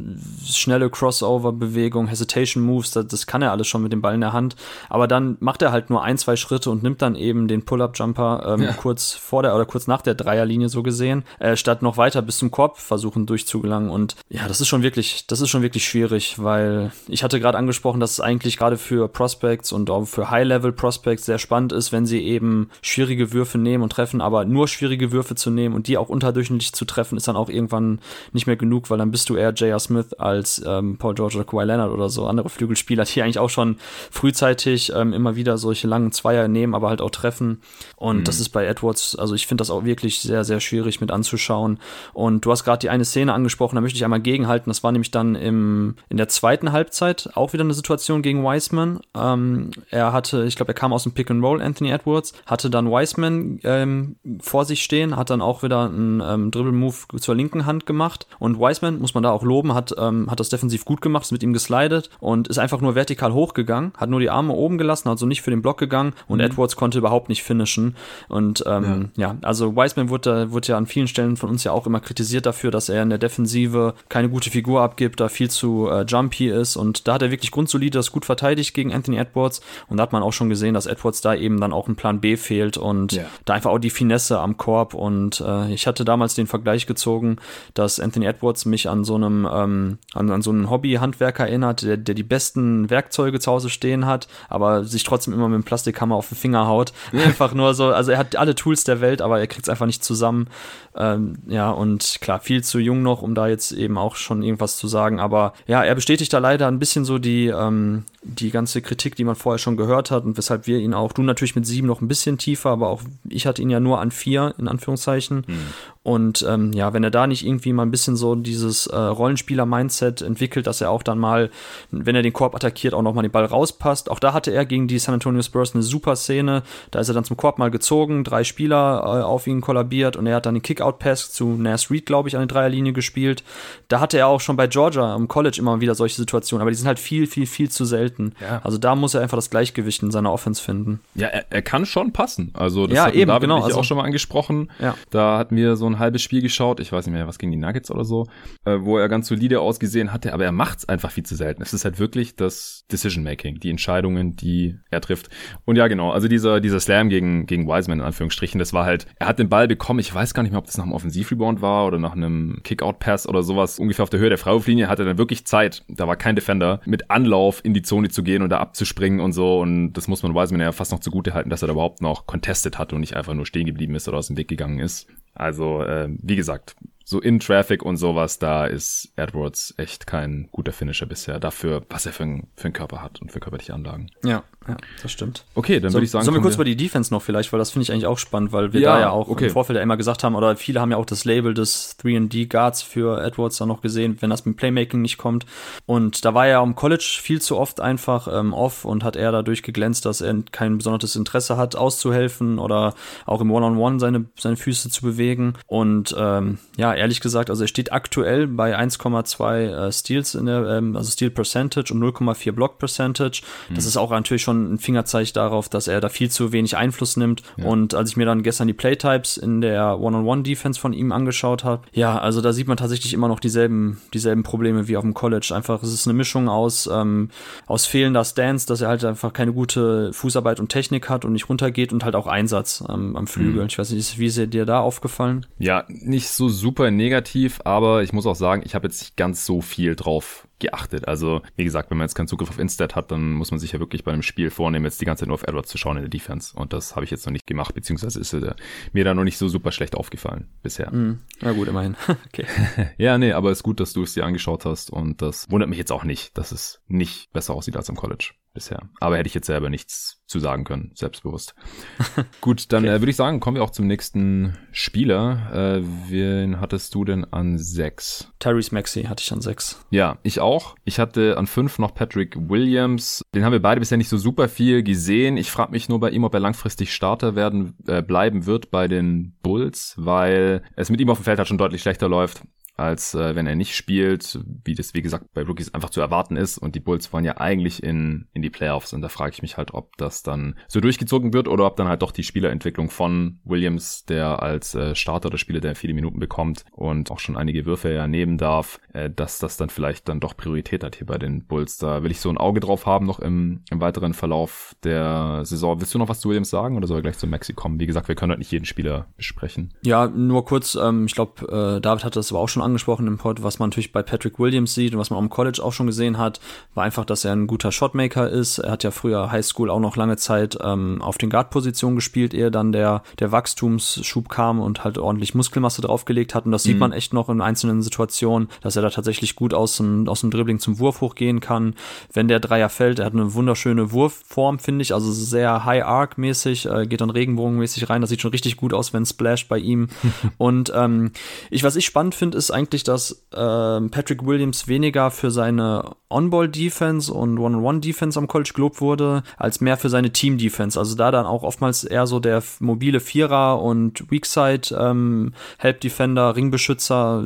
B: schnelle Crossover-Bewegung, Hesitation Moves, das, das, kann er alles schon mit dem Ball in der Hand. Aber dann macht er halt nur ein, zwei Schritte und nimmt dann eben den Pull-Up-Jumper ähm, ja. kurz vor der oder kurz nach der Dreierlinie so gesehen, äh, statt noch weiter bis zum Korb versuchen durchzugelangen. Und ja, das ist schon wirklich, das ist schon wirklich schwierig, weil ich hatte gerade angesprochen, dass es eigentlich gerade für Prospects und auch für High-Level-Prospects sehr spannend ist, wenn sie eben schwierige Würfe nehmen und treffen treffen, aber nur schwierige Würfe zu nehmen und die auch unterdurchschnittlich zu treffen, ist dann auch irgendwann nicht mehr genug, weil dann bist du eher J.R. Smith als ähm, Paul George oder Kawhi Leonard oder so andere Flügelspieler, die eigentlich auch schon frühzeitig ähm, immer wieder solche langen Zweier nehmen, aber halt auch treffen. Und mhm. das ist bei Edwards, also ich finde das auch wirklich sehr, sehr schwierig mit anzuschauen. Und du hast gerade die eine Szene angesprochen, da möchte ich einmal gegenhalten. Das war nämlich dann im, in der zweiten Halbzeit auch wieder eine Situation gegen Wiseman. Ähm, er hatte, ich glaube, er kam aus dem Pick and Roll, Anthony Edwards, hatte dann Wiseman ähm, vor sich stehen, hat dann auch wieder einen ähm, Dribble-Move zur linken Hand gemacht. Und Wiseman, muss man da auch loben, hat, ähm, hat das defensiv gut gemacht, ist mit ihm geslidet und ist einfach nur vertikal hochgegangen, hat nur die Arme oben gelassen, also nicht für den Block gegangen und mhm. Edwards konnte überhaupt nicht finishen. Und ähm, ja. ja. also Wiseman wurde, wurde ja an vielen Stellen von uns ja auch immer kritisiert dafür, dass er in der Defensive keine gute Figur abgibt, da viel zu äh, jumpy ist und da hat er wirklich grundsolide das gut verteidigt gegen Anthony Edwards und da hat man auch schon gesehen, dass Edwards da eben dann auch ein Plan B fehlt und ja. da einfach auch die Finesse am Korb und äh, ich hatte damals den Vergleich gezogen, dass Anthony Edwards mich an so einem ähm, an, an so einen Hobbyhandwerker erinnert, der, der die besten Werkzeuge zu Hause stehen hat, aber sich trotzdem immer mit dem Plastikhammer auf den Finger haut. *laughs* Einfach nur so, also er hat alle Tools der Welt, aber er kriegt es einfach nicht zusammen. Ähm, ja, und klar, viel zu jung noch, um da jetzt eben auch schon irgendwas zu sagen. Aber ja, er bestätigt da leider ein bisschen so die, ähm, die ganze Kritik, die man vorher schon gehört hat und weshalb wir ihn auch, du natürlich mit sieben noch ein bisschen tiefer, aber auch ich hatte ihn ja nur an vier, in Anführungszeichen. Mhm. Und ähm, ja, wenn er da nicht irgendwie mal ein bisschen so dieses äh, Rollenspieler-Mindset entwickelt, dass er auch dann mal, wenn er den Korb attackiert, auch nochmal den Ball rauspasst. Auch da hatte er gegen die San Antonio Spurs eine super Szene. Da ist er dann zum Korb mal gezogen, drei Spieler äh, auf ihn kollabiert und er hat dann den Kick-Out-Pass zu Nas Reed, glaube ich, an der Dreierlinie gespielt. Da hatte er auch schon bei Georgia am College immer wieder solche Situationen, aber die sind halt viel, viel, viel zu selten. Ja. Also da muss er einfach das Gleichgewicht in seiner Offense finden.
A: Ja, er, er kann schon passen. Also
B: das ja, eben, David genau,
A: also, auch schon mal angesprochen. Ja. Da hatten wir so ein halbes Spiel geschaut, ich weiß nicht mehr, was gegen die Nuggets oder so, äh, wo er ganz solide ausgesehen hatte, aber er macht es einfach viel zu selten. Es ist halt wirklich das Decision-Making, die Entscheidungen, die er trifft. Und ja, genau, also dieser, dieser Slam gegen, gegen Wiseman in Anführungsstrichen, das war halt, er hat den Ball bekommen, ich weiß gar nicht mehr, ob das nach einem Offensivrebound war oder nach einem Kick-Out-Pass oder sowas, ungefähr auf der Höhe der Freiwurflinie, hatte er dann wirklich Zeit, da war kein Defender, mit Anlauf in die Zone zu gehen und da abzuspringen und so und das muss man Wiseman ja fast noch zugute halten, dass er da überhaupt noch contested hat und nicht einfach nur stehen geblieben ist oder aus dem Weg gegangen ist. Also, äh, wie gesagt, so in Traffic und sowas, da ist Edwards echt kein guter Finisher bisher. Dafür, was er für, ein, für einen Körper hat und für körperliche Anlagen.
B: Ja, ja, das stimmt.
A: Okay, dann so, würde ich sagen.
B: Sollen wir kurz wir über die Defense noch vielleicht, weil das finde ich eigentlich auch spannend, weil wir ja, da ja auch okay. im Vorfeld ja immer gesagt haben, oder viele haben ja auch das Label des 3D Guards für Edwards dann noch gesehen, wenn das mit Playmaking nicht kommt. Und da war er am College viel zu oft einfach ähm, off und hat er dadurch geglänzt, dass er kein besonderes Interesse hat, auszuhelfen oder auch im One-on-One -on -One seine, seine Füße zu bewegen. Und ähm, ja, ehrlich gesagt, also er steht aktuell bei 1,2 äh, Steals in der, ähm, also Steal Percentage und 0,4 Block Percentage. Das mhm. ist auch natürlich schon ein Fingerzeichen darauf, dass er da viel zu wenig Einfluss nimmt. Ja. Und als ich mir dann gestern die Playtypes in der One-on-One-Defense von ihm angeschaut habe, ja, also da sieht man tatsächlich immer noch dieselben, dieselben Probleme wie auf dem College. Einfach, es ist eine Mischung aus, ähm, aus fehlender Stance, dass er halt einfach keine gute Fußarbeit und Technik hat und nicht runtergeht und halt auch Einsatz ähm, am Flügel. Mhm. Ich weiß nicht, wie ist dir da aufgefallen?
A: Ja, nicht so super negativ, aber ich muss auch sagen, ich habe jetzt nicht ganz so viel drauf geachtet. Also, wie gesagt, wenn man jetzt keinen Zugriff auf Instat hat, dann muss man sich ja wirklich bei einem Spiel vornehmen, jetzt die ganze Zeit nur auf Edwards zu schauen in der Defense. Und das habe ich jetzt noch nicht gemacht, beziehungsweise ist äh, mir da noch nicht so super schlecht aufgefallen bisher.
B: Mm, na gut, immerhin. *laughs* okay. *laughs*
A: ja, nee, aber es ist gut, dass du es dir angeschaut hast und das wundert mich jetzt auch nicht, dass es nicht besser aussieht als im College bisher. Aber hätte ich jetzt selber nichts zu sagen können, selbstbewusst. *laughs* Gut, dann okay. äh, würde ich sagen, kommen wir auch zum nächsten Spieler. Äh, wen hattest du denn an sechs?
B: Tyrese Maxey hatte ich an sechs.
A: Ja, ich auch. Ich hatte an fünf noch Patrick Williams. Den haben wir beide bisher nicht so super viel gesehen. Ich frage mich nur bei ihm, ob er langfristig Starter werden äh, bleiben wird bei den Bulls, weil es mit ihm auf dem Feld halt schon deutlich schlechter läuft als äh, wenn er nicht spielt, wie das wie gesagt bei Rookies einfach zu erwarten ist. Und die Bulls wollen ja eigentlich in, in die Playoffs. Und da frage ich mich halt, ob das dann so durchgezogen wird oder ob dann halt doch die Spielerentwicklung von Williams, der als äh, Starter der Spieler, der viele Minuten bekommt und auch schon einige Würfe ja nehmen darf, äh, dass das dann vielleicht dann doch Priorität hat hier bei den Bulls. Da will ich so ein Auge drauf haben noch im, im weiteren Verlauf der Saison. Willst du noch was zu Williams sagen oder soll er gleich zu Maxi kommen? Wie gesagt, wir können halt nicht jeden Spieler besprechen.
B: Ja, nur kurz, ähm, ich glaube, äh, David hat das aber auch schon angesprochen im Pod, was man natürlich bei Patrick Williams sieht und was man auch im College auch schon gesehen hat, war einfach, dass er ein guter Shotmaker ist. Er hat ja früher High School auch noch lange Zeit ähm, auf den Guard-Positionen gespielt, ehe dann der, der Wachstumsschub kam und halt ordentlich Muskelmasse draufgelegt hat. Und das mhm. sieht man echt noch in einzelnen Situationen, dass er da tatsächlich gut aus dem, aus dem Dribbling zum Wurf hochgehen kann. Wenn der Dreier fällt, er hat eine wunderschöne Wurfform, finde ich, also sehr High-Arc-mäßig, äh, geht dann Regenbogenmäßig rein. Das sieht schon richtig gut aus, wenn Splash bei ihm. *laughs* und ähm, ich, was ich spannend finde, ist eigentlich, dass äh, Patrick Williams weniger für seine On-Ball-Defense und One-on-One-Defense am College gelobt wurde, als mehr für seine Team-Defense. Also da dann auch oftmals eher so der mobile Vierer und Weakside ähm, Help-Defender, Ringbeschützer,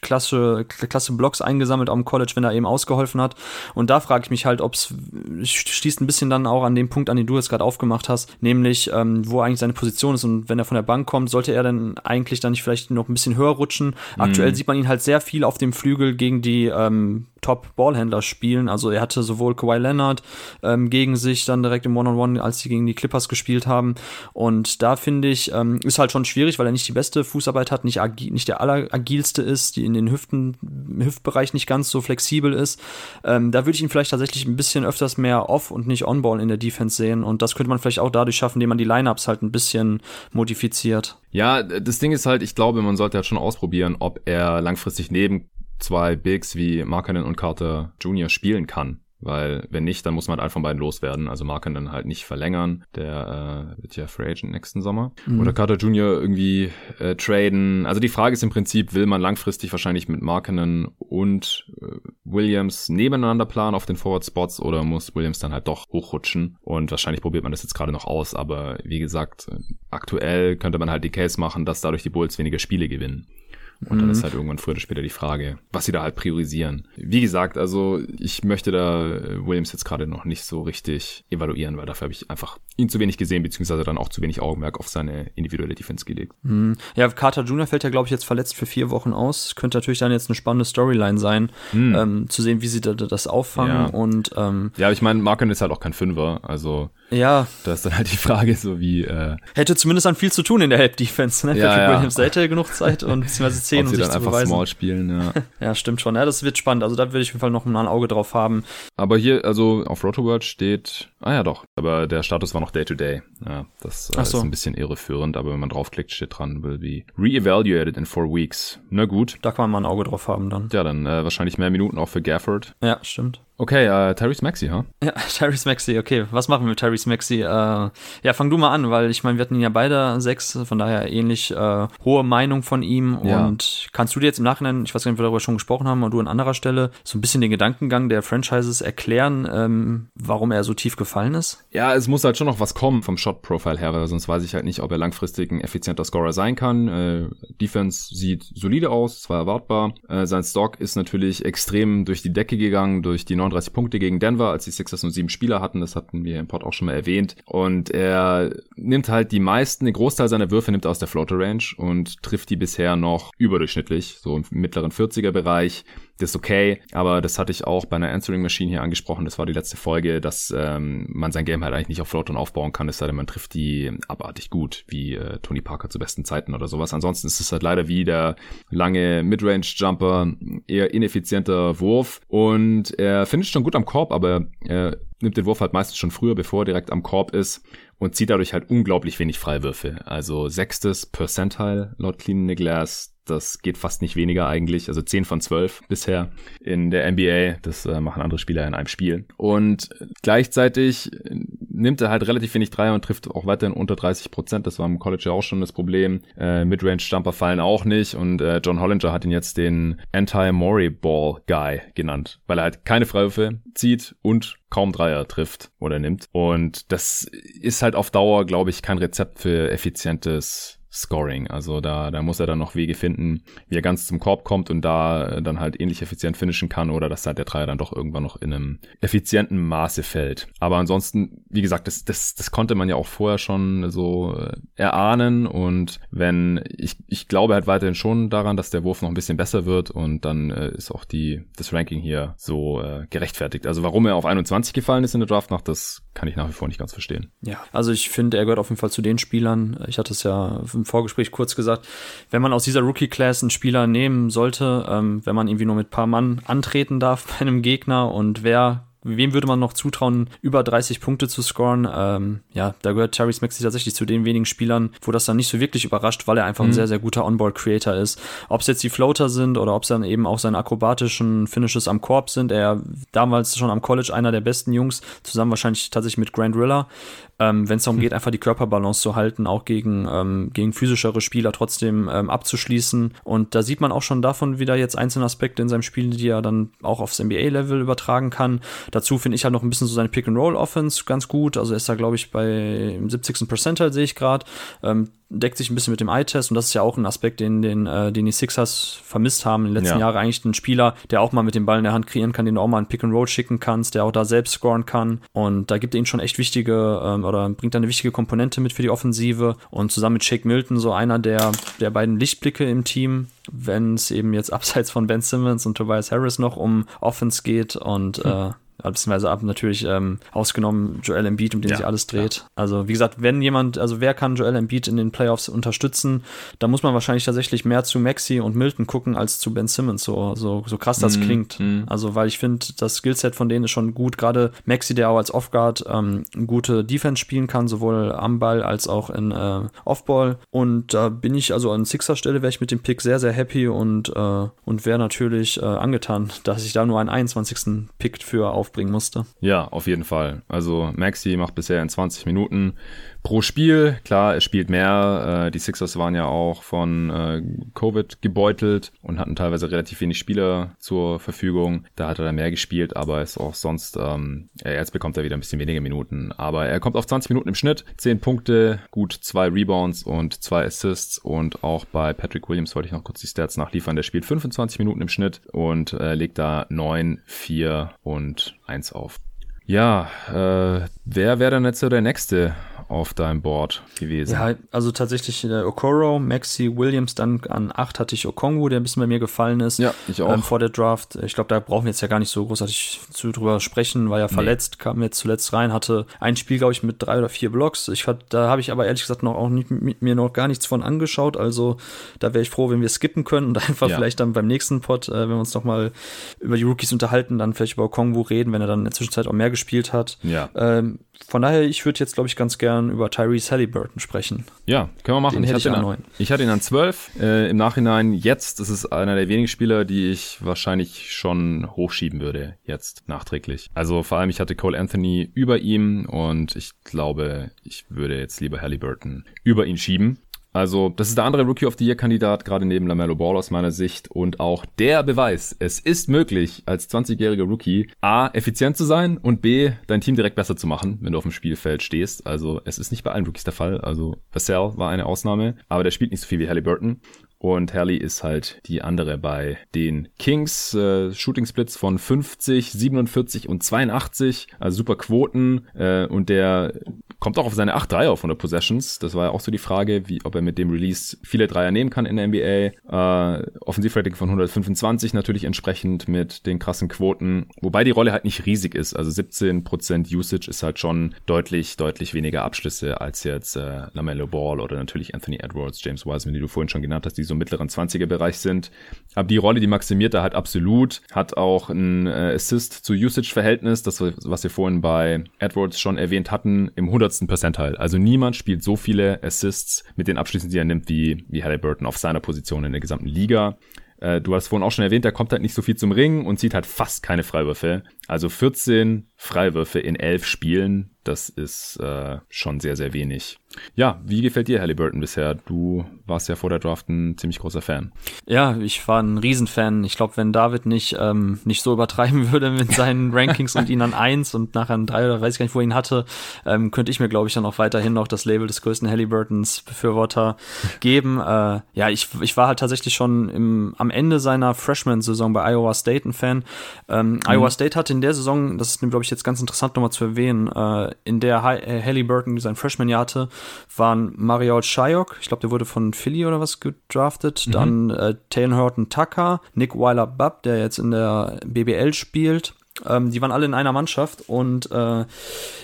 B: klasse, klasse Blocks eingesammelt am College, wenn er eben ausgeholfen hat. Und da frage ich mich halt, ob es schließt ein bisschen dann auch an den Punkt an, den du jetzt gerade aufgemacht hast, nämlich ähm, wo eigentlich seine Position ist und wenn er von der Bank kommt, sollte er dann eigentlich dann nicht vielleicht noch ein bisschen höher rutschen. Aktuell mhm. sieht man ihn halt sehr viel auf dem Flügel gegen die ähm, Top-Ballhändler spielen. Also er hatte sowohl Kawhi Leonard ähm, gegen sich dann direkt im One-on-One, -on -One, als sie gegen die Clippers gespielt haben. Und da finde ich, ähm, ist halt schon schwierig, weil er nicht die beste Fußarbeit hat, nicht, nicht der alleragilste ist, die in den Hüften, Hüftbereich nicht ganz so flexibel ist. Ähm, da würde ich ihn vielleicht tatsächlich ein bisschen öfters mehr off und nicht on-ball in der Defense sehen. Und das könnte man vielleicht auch dadurch schaffen, indem man die Lineups halt ein bisschen modifiziert.
A: Ja, das Ding ist halt, ich glaube, man sollte halt schon ausprobieren, ob er langfristig neben zwei Bigs wie Markkanen und Carter Jr. spielen kann. Weil wenn nicht, dann muss man halt einen von beiden loswerden. Also Markkanen halt nicht verlängern. Der äh, wird ja Free Agent nächsten Sommer. Mhm. Oder Carter Jr. irgendwie äh, traden. Also die Frage ist im Prinzip, will man langfristig wahrscheinlich mit Markkanen und äh, Williams nebeneinander planen auf den Forward Spots oder muss Williams dann halt doch hochrutschen? Und wahrscheinlich probiert man das jetzt gerade noch aus. Aber wie gesagt, aktuell könnte man halt die Case machen, dass dadurch die Bulls weniger Spiele gewinnen. Und dann ist mhm. halt irgendwann früher oder später die Frage, was sie da halt priorisieren. Wie gesagt, also ich möchte da äh, Williams jetzt gerade noch nicht so richtig evaluieren, weil dafür habe ich einfach ihn zu wenig gesehen, beziehungsweise dann auch zu wenig Augenmerk auf seine individuelle Defense gelegt.
B: Mhm. Ja, Carter Jr. fällt ja, glaube ich, jetzt verletzt für vier Wochen aus. Könnte natürlich dann jetzt eine spannende Storyline sein, mhm. ähm, zu sehen, wie sie da, das auffangen. Ja. Und ähm,
A: ja, ich meine, Marken ist halt auch kein Fünfer, also
B: ja.
A: Da ist dann halt die Frage so wie äh,
B: hätte zumindest dann viel zu tun in der Help Defense, ne?
A: Ja, Patrick ja.
B: Williams hätte genug Zeit und *laughs* beziehungsweise zehn, um sich
A: dann
B: zu beweisen.
A: Small spielen, ja. *laughs*
B: ja, stimmt schon. Ja, das wird spannend. Also da würde ich auf jeden Fall noch mal ein Auge drauf haben.
A: Aber hier, also auf Rotoworld steht, ah ja doch, aber der Status war noch Day to Day. Ja, das äh, so. ist ein bisschen irreführend, aber wenn man draufklickt, steht dran, will be re-evaluated in four weeks. Na gut.
B: Da kann man mal ein Auge drauf haben dann.
A: Ja, dann äh, wahrscheinlich mehr Minuten auch für Gafford.
B: Ja, stimmt.
A: Okay, äh, Tyrese Maxi, ha?
B: Huh? Ja, *laughs* Tyrese Maxi, okay. Was machen wir mit Tyrese Maxi? Äh, ja, fang du mal an, weil ich meine, wir hatten ihn ja beide sechs, von daher ähnlich äh, hohe Meinung von ihm. Ja. Und kannst du dir jetzt im Nachhinein, ich weiß gar nicht, ob wir darüber schon gesprochen haben, oder du an anderer Stelle, so ein bisschen den Gedankengang der Franchises erklären, ähm, warum er so tief gefallen ist?
A: Ja, es muss halt schon noch was kommen vom Shot-Profile her, weil sonst weiß ich halt nicht, ob er langfristig ein effizienter Scorer sein kann. Äh, Defense sieht solide aus, zwar erwartbar. Äh, sein Stock ist natürlich extrem durch die Decke gegangen, durch die 39 Punkte gegen Denver, als die Sixers nur sieben Spieler hatten. Das hatten wir im Pod auch schon mal erwähnt. Und er nimmt halt die meisten, den Großteil seiner Würfe nimmt er aus der Floater Range und trifft die bisher noch überdurchschnittlich, so im mittleren 40er Bereich das ist okay, aber das hatte ich auch bei einer Answering Machine hier angesprochen, das war die letzte Folge, dass ähm, man sein Game halt eigentlich nicht auf Floatern aufbauen kann, es sei denn, man trifft die abartig gut, wie äh, Tony Parker zu besten Zeiten oder sowas. Ansonsten ist es halt leider wie der lange Midrange-Jumper, eher ineffizienter Wurf. Und er findet schon gut am Korb, aber er nimmt den Wurf halt meistens schon früher, bevor er direkt am Korb ist und zieht dadurch halt unglaublich wenig Freiwürfe. Also sechstes Percentile laut Clean the Glass, das geht fast nicht weniger eigentlich. Also 10 von 12 bisher in der NBA. Das äh, machen andere Spieler in einem Spiel. Und gleichzeitig nimmt er halt relativ wenig Dreier und trifft auch weiterhin unter 30 Prozent. Das war im College ja auch schon das Problem. Äh, Midrange-Jumper fallen auch nicht. Und äh, John Hollinger hat ihn jetzt den Anti-Mori-Ball-Guy genannt, weil er halt keine Freiwürfe zieht und kaum Dreier trifft oder nimmt. Und das ist halt auf Dauer, glaube ich, kein Rezept für effizientes Scoring. Also da, da muss er dann noch Wege finden, wie er ganz zum Korb kommt und da äh, dann halt ähnlich effizient finishen kann oder dass halt der Dreier dann doch irgendwann noch in einem effizienten Maße fällt. Aber ansonsten, wie gesagt, das, das, das konnte man ja auch vorher schon so äh, erahnen und wenn, ich, ich glaube halt weiterhin schon daran, dass der Wurf noch ein bisschen besser wird und dann äh, ist auch die, das Ranking hier so äh, gerechtfertigt. Also warum er auf 21 gefallen ist in der Draftnacht, das kann ich nach wie vor nicht ganz verstehen.
B: Ja, also ich finde, er gehört auf jeden Fall zu den Spielern, ich hatte es ja im Vorgespräch kurz gesagt, wenn man aus dieser Rookie-Class einen Spieler nehmen sollte, ähm, wenn man irgendwie nur mit paar Mann antreten darf *laughs* bei einem Gegner und wer wem würde man noch zutrauen, über 30 Punkte zu scoren? Ähm, ja, da gehört Terry Maxey tatsächlich zu den wenigen Spielern, wo das dann nicht so wirklich überrascht, weil er einfach mhm. ein sehr, sehr guter Onboard-Creator ist. Ob es jetzt die Floater sind oder ob es dann eben auch seine akrobatischen Finishes am Korb sind. Er damals schon am College einer der besten Jungs, zusammen wahrscheinlich tatsächlich mit Grant Riller ähm, wenn es darum hm. geht, einfach die Körperbalance zu halten, auch gegen, ähm, gegen physischere Spieler trotzdem ähm, abzuschließen. Und da sieht man auch schon davon wieder jetzt einzelne Aspekte in seinem Spiel, die er dann auch aufs NBA-Level übertragen kann. Dazu finde ich halt noch ein bisschen so seine Pick-and-Roll-Offense ganz gut. Also ist da, glaube ich, bei 70. Percentile sehe ich gerade. Ähm, deckt sich ein bisschen mit dem Eye-Test und das ist ja auch ein Aspekt, den, den, äh, den die Sixers vermisst haben in den letzten ja. Jahren. Eigentlich ein Spieler, der auch mal mit dem Ball in der Hand kreieren kann, den du auch mal ein Pick and Roll schicken kannst, der auch da selbst scoren kann. Und da gibt er ihnen schon echt wichtige ähm, oder bringt da eine wichtige Komponente mit für die Offensive. Und zusammen mit Shake Milton so einer der, der beiden Lichtblicke im Team, wenn es eben jetzt abseits von Ben Simmons und Tobias Harris noch um Offense geht und hm. äh, beziehungsweise ab natürlich ähm, ausgenommen Joel Embiid, um den ja, sich alles dreht. Ja. Also wie gesagt, wenn jemand, also wer kann Joel Embiid in den Playoffs unterstützen, da muss man wahrscheinlich tatsächlich mehr zu Maxi und Milton gucken als zu Ben Simmons, so, so, so krass das mm, klingt. Mm. Also weil ich finde, das Skillset von denen ist schon gut, gerade Maxi, der auch als Offguard ähm, gute Defense spielen kann, sowohl am Ball als auch in äh, Offball und da bin ich also an Sixer Stelle wäre ich mit dem Pick sehr, sehr happy und, äh, und wäre natürlich äh, angetan, *laughs* dass ich da nur einen 21. Pick für auf aufbringen musste.
A: Ja, auf jeden Fall. Also Maxi macht bisher in 20 Minuten pro Spiel. Klar, er spielt mehr. Äh, die Sixers waren ja auch von äh, Covid gebeutelt und hatten teilweise relativ wenig Spieler zur Verfügung. Da hat er dann mehr gespielt, aber ist auch sonst, ähm, jetzt bekommt er wieder ein bisschen weniger Minuten. Aber er kommt auf 20 Minuten im Schnitt, 10 Punkte, gut zwei Rebounds und zwei Assists und auch bei Patrick Williams wollte ich noch kurz die Stats nachliefern. Der spielt 25 Minuten im Schnitt und äh, legt da 9, 4 und 1 auf. Ja, äh, wer wäre dann jetzt so der nächste auf deinem Board gewesen?
B: Ja, also tatsächlich äh, Okoro, Maxi, Williams, dann an 8 hatte ich Okongwu, der ein bisschen bei mir gefallen ist.
A: Ja, ich auch. Ähm,
B: vor der Draft. Ich glaube, da brauchen wir jetzt ja gar nicht so großartig zu drüber sprechen, war ja nee. verletzt, kam jetzt zuletzt rein, hatte ein Spiel, glaube ich, mit drei oder vier Blocks. Ich hat, da habe ich aber ehrlich gesagt noch auch nicht, mit mir noch gar nichts von angeschaut. Also da wäre ich froh, wenn wir skippen können und *laughs* einfach ja. vielleicht dann beim nächsten Pod, äh, wenn wir uns noch mal über die Rookies unterhalten, dann vielleicht über Okongwu reden, wenn er dann in der Zwischenzeit auch mehr gespielt hat.
A: Ja.
B: Ähm, von daher, ich würde jetzt, glaube ich, ganz gern über Tyrese Halliburton sprechen.
A: Ja, können wir machen.
B: Den ich,
A: hatte
B: ich, an,
A: ich hatte ihn an 12. Äh, Im Nachhinein jetzt, das ist einer der wenigen Spieler, die ich wahrscheinlich schon hochschieben würde, jetzt nachträglich. Also vor allem, ich hatte Cole Anthony über ihm und ich glaube, ich würde jetzt lieber Halliburton über ihn schieben. Also, das ist der andere Rookie of the Year Kandidat, gerade neben LaMelo Ball aus meiner Sicht. Und auch der Beweis, es ist möglich, als 20-jähriger Rookie A, effizient zu sein und B, dein Team direkt besser zu machen, wenn du auf dem Spielfeld stehst. Also, es ist nicht bei allen Rookies der Fall. Also, Vassell war eine Ausnahme, aber der spielt nicht so viel wie Halliburton. Und Halley ist halt die andere bei den Kings. Äh, Shooting Splits von 50, 47 und 82. Also super Quoten. Äh, und der kommt auch auf seine 8 Dreier von der Possessions. Das war ja auch so die Frage, wie, ob er mit dem Release viele Dreier nehmen kann in der NBA. Äh, Offensivrating von 125 natürlich entsprechend mit den krassen Quoten. Wobei die Rolle halt nicht riesig ist. Also 17% Usage ist halt schon deutlich, deutlich weniger Abschlüsse als jetzt äh, LaMelo Ball oder natürlich Anthony Edwards, James Wiseman, die du vorhin schon genannt hast, die so im mittleren 20er Bereich sind. Aber die Rolle, die maximiert er halt absolut, hat auch ein äh, Assist zu Usage-Verhältnis, das, was wir vorhin bei Edwards schon erwähnt hatten, im 100. Percentile. Also niemand spielt so viele Assists mit den Abschlüssen, die er nimmt, wie, wie Halliburton auf seiner Position in der gesamten Liga. Äh, du hast vorhin auch schon erwähnt, er kommt halt nicht so viel zum Ring und zieht halt fast keine Freiwürfe. Also 14 Freiwürfe in 11 Spielen, das ist äh, schon sehr, sehr wenig. Ja, wie gefällt dir Halliburton bisher? Du warst ja vor der Draft ein ziemlich großer Fan.
B: Ja, ich war ein Riesenfan. Ich glaube, wenn David nicht, ähm, nicht so übertreiben *laughs* würde mit seinen Rankings und ihn an eins und nachher an drei oder weiß ich gar nicht, wo er ihn hatte, ähm, könnte ich mir, glaube ich, dann auch weiterhin noch das Label des größten Halliburtons Befürworter geben. Äh, ja, ich, ich war halt tatsächlich schon im, am Ende seiner Freshman-Saison bei Iowa State ein Fan. Ähm, mhm. Iowa State hatte in der Saison, das ist, glaube ich, jetzt ganz interessant nochmal zu erwähnen, äh, in der äh, Halliburton sein Freshman-Jahr hatte, waren Mariol Shayok, ich glaube, der wurde von Philly oder was gedraftet, mhm. dann äh, Taylor Horton Tucker, Nick Weiler Bubb, der jetzt in der BBL spielt, Ähm, die waren alle in einer Mannschaft und äh,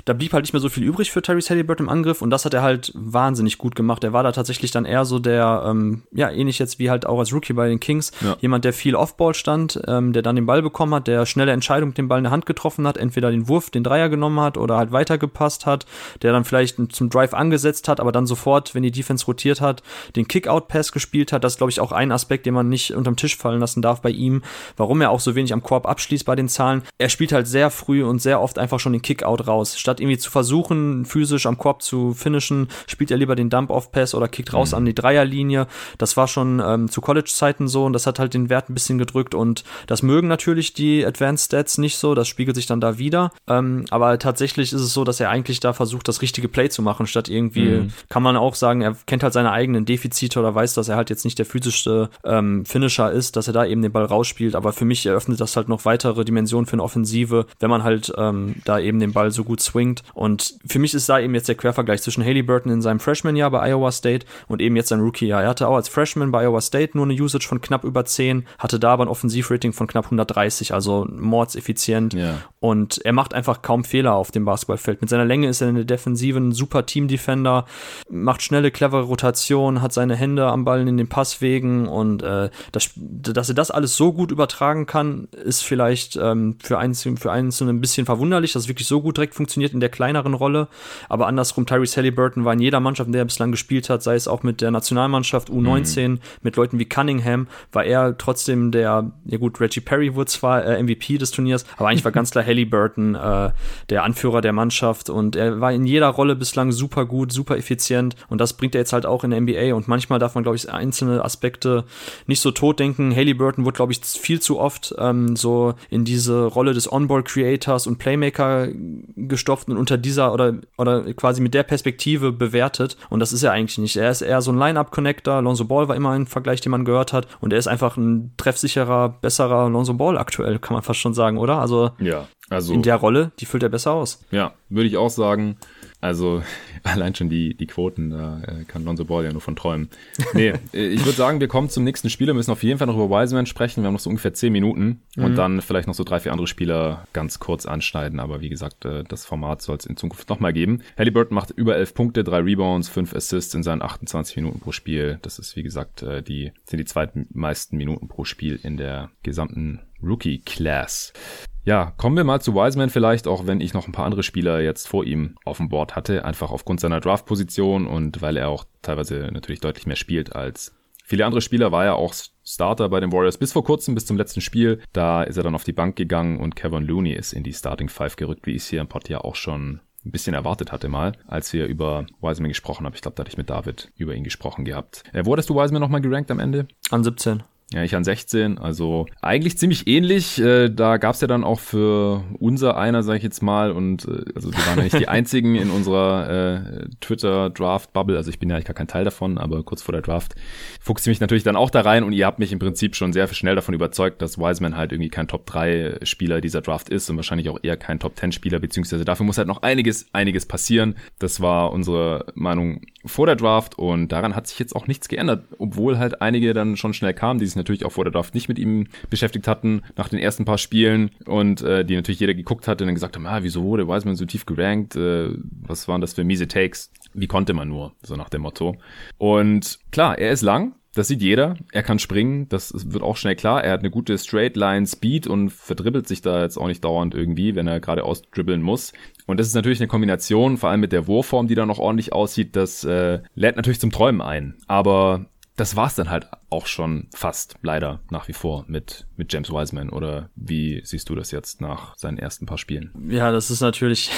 B: da blieb halt nicht mehr so viel übrig für Tyrese Halliburton im Angriff und das hat er halt wahnsinnig gut gemacht. Er war da tatsächlich dann eher so der, ähm, ja, ähnlich jetzt wie halt auch als Rookie bei den Kings, ja. jemand, der viel Offball stand, ähm, der dann den Ball bekommen hat, der schnelle Entscheidung den Ball in der Hand getroffen hat, entweder den Wurf, den Dreier genommen hat oder halt weitergepasst hat, der dann vielleicht zum Drive angesetzt hat, aber dann sofort, wenn die Defense rotiert hat, den Kick-Out-Pass gespielt hat. Das ist, glaube ich, auch ein Aspekt, den man nicht unterm Tisch fallen lassen darf bei ihm, warum er auch so wenig am Korb abschließt bei den Zahlen. Er spielt halt sehr früh und sehr oft einfach schon den Kick-Out raus. Statt irgendwie zu versuchen, physisch am Korb zu finishen, spielt er lieber den Dump-Off-Pass oder kickt raus mhm. an die Dreierlinie. Das war schon ähm, zu College-Zeiten so und das hat halt den Wert ein bisschen gedrückt und das mögen natürlich die Advanced Stats nicht so, das spiegelt sich dann da wieder. Ähm, aber tatsächlich ist es so, dass er eigentlich da versucht, das richtige Play zu machen, statt irgendwie, mhm. kann man auch sagen, er kennt halt seine eigenen Defizite oder weiß, dass er halt jetzt nicht der physischste ähm, Finisher ist, dass er da eben den Ball rausspielt. Aber für mich eröffnet das halt noch weitere Dimensionen für eine Offensive, wenn man halt ähm, da eben den Ball so gut swingt. Und für mich ist da eben jetzt der Quervergleich zwischen Haley Burton in seinem Freshman-Jahr bei Iowa State und eben jetzt sein Rookie-Jahr. Er hatte auch als Freshman bei Iowa State nur eine Usage von knapp über 10, hatte da aber ein Offensivrating von knapp 130, also mordseffizient. Yeah. Und er macht einfach kaum Fehler auf dem Basketballfeld. Mit seiner Länge ist er in der Defensive ein super Team-Defender, macht schnelle, clevere Rotation, hat seine Hände am Ball in den Passwegen und äh, das, dass er das alles so gut übertragen kann, ist vielleicht ähm, für Einzelne, für Einzelne ein bisschen verwunderlich, dass es wirklich so gut direkt funktioniert in der kleineren Rolle. Aber andersrum, Tyrese Halliburton war in jeder Mannschaft, in der er bislang gespielt hat, sei es auch mit der Nationalmannschaft U19, mhm. mit Leuten wie Cunningham, war er trotzdem der, ja gut, Reggie Perry wurde zwar äh, MVP des Turniers, aber eigentlich war ganz *laughs* klar Halliburton äh, der Anführer der Mannschaft und er war in jeder Rolle bislang super gut, super effizient und das bringt er jetzt halt auch in der NBA und manchmal darf man, glaube ich, einzelne Aspekte nicht so tot denken. Halliburton wurde, glaube ich, viel zu oft ähm, so in diese Rolle des Onboard-Creators und Playmaker gestopft und unter dieser oder, oder quasi mit der Perspektive bewertet und das ist er eigentlich nicht. Er ist eher so ein Line-Up-Connector. Lonzo Ball war immer ein Vergleich, den man gehört hat und er ist einfach ein treffsicherer, besserer Lonzo Ball aktuell, kann man fast schon sagen, oder? Also,
A: ja, also
B: in der Rolle, die füllt er besser aus.
A: Ja, würde ich auch sagen. Also *laughs* allein schon die, die Quoten, da äh, kann Lonzo Ball ja nur von träumen. Nee, äh, ich würde sagen, wir kommen zum nächsten Spieler, müssen auf jeden Fall noch über Wiseman sprechen. Wir haben noch so ungefähr zehn Minuten mhm. und dann vielleicht noch so drei, vier andere Spieler ganz kurz anschneiden. Aber wie gesagt, äh, das Format soll es in Zukunft nochmal geben. Halliburton macht über elf Punkte, drei Rebounds, fünf Assists in seinen 28 Minuten pro Spiel. Das ist, wie gesagt, die, sind die zweitmeisten Minuten pro Spiel in der gesamten Rookie Class. Ja, kommen wir mal zu Wiseman vielleicht, auch wenn ich noch ein paar andere Spieler jetzt vor ihm auf dem Board hatte, einfach aufgrund seiner Draft-Position und weil er auch teilweise natürlich deutlich mehr spielt als viele andere Spieler, war er auch Starter bei den Warriors bis vor kurzem, bis zum letzten Spiel. Da ist er dann auf die Bank gegangen und Kevin Looney ist in die Starting Five gerückt, wie ich es hier im Pod ja auch schon ein bisschen erwartet hatte mal, als wir über Wiseman gesprochen haben. Ich glaube, da hatte ich mit David über ihn gesprochen gehabt. Äh, wo hattest du Wiseman nochmal gerankt am Ende?
B: An 17.
A: Ja, ich an 16, also eigentlich ziemlich ähnlich. Äh, da gab's ja dann auch für unser einer, sag ich jetzt mal, und äh, also wir waren ja nicht die *laughs* einzigen in unserer äh, Twitter-Draft-Bubble, also ich bin ja eigentlich gar kein Teil davon, aber kurz vor der Draft fuchste ich mich natürlich dann auch da rein und ihr habt mich im Prinzip schon sehr schnell davon überzeugt, dass Wiseman halt irgendwie kein Top-3-Spieler dieser Draft ist und wahrscheinlich auch eher kein Top-10-Spieler, beziehungsweise dafür muss halt noch einiges, einiges passieren. Das war unsere Meinung vor der Draft und daran hat sich jetzt auch nichts geändert, obwohl halt einige dann schon schnell kamen, die natürlich auch vor der Draft nicht mit ihm beschäftigt hatten, nach den ersten paar Spielen und äh, die natürlich jeder geguckt hatte und dann gesagt haben, ah, wieso wurde Wiseman so tief gerankt, äh, was waren das für miese Takes, wie konnte man nur, so nach dem Motto. Und klar, er ist lang, das sieht jeder. Er kann springen, das wird auch schnell klar. Er hat eine gute Straight Line Speed und verdribbelt sich da jetzt auch nicht dauernd irgendwie, wenn er gerade ausdribbeln muss. Und das ist natürlich eine Kombination, vor allem mit der Wurfform, die da noch ordentlich aussieht, das äh, lädt natürlich zum Träumen ein. Aber das war's dann halt auch schon fast, leider, nach wie vor mit, mit James Wiseman. Oder wie siehst du das jetzt nach seinen ersten paar Spielen?
B: Ja, das ist natürlich,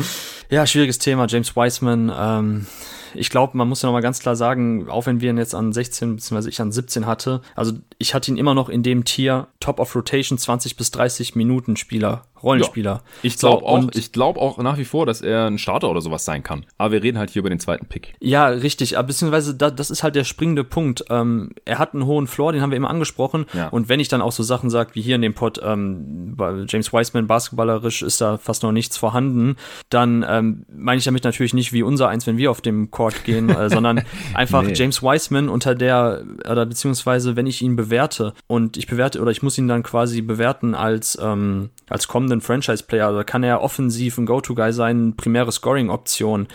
B: *laughs* ja, schwieriges Thema. James Wiseman, ähm, ich glaube, man muss ja nochmal ganz klar sagen, auch wenn wir ihn jetzt an 16 bzw. ich an 17 hatte, also ich hatte ihn immer noch in dem Tier Top of Rotation 20 bis 30 Minuten Spieler Rollenspieler. Ja,
A: ich glaube so, auch, ich glaube auch nach wie vor, dass er ein Starter oder sowas sein kann. Aber wir reden halt hier über den zweiten Pick.
B: Ja, richtig. Aber beziehungsweise da, das ist halt der springende Punkt. Ähm, er hat einen hohen Floor, den haben wir immer angesprochen. Ja. Und wenn ich dann auch so Sachen sage wie hier in dem Pod, ähm, James Wiseman basketballerisch ist da fast noch nichts vorhanden, dann ähm, meine ich damit natürlich nicht wie unser eins, wenn wir auf dem Backcourt gehen, äh, sondern *laughs* einfach nee. James Wiseman unter der, oder beziehungsweise wenn ich ihn bewerte und ich bewerte, oder ich muss ihn dann quasi bewerten als, ähm, als kommenden Franchise-Player, da kann er offensiv ein Go-To-Guy sein, primäre Scoring-Option.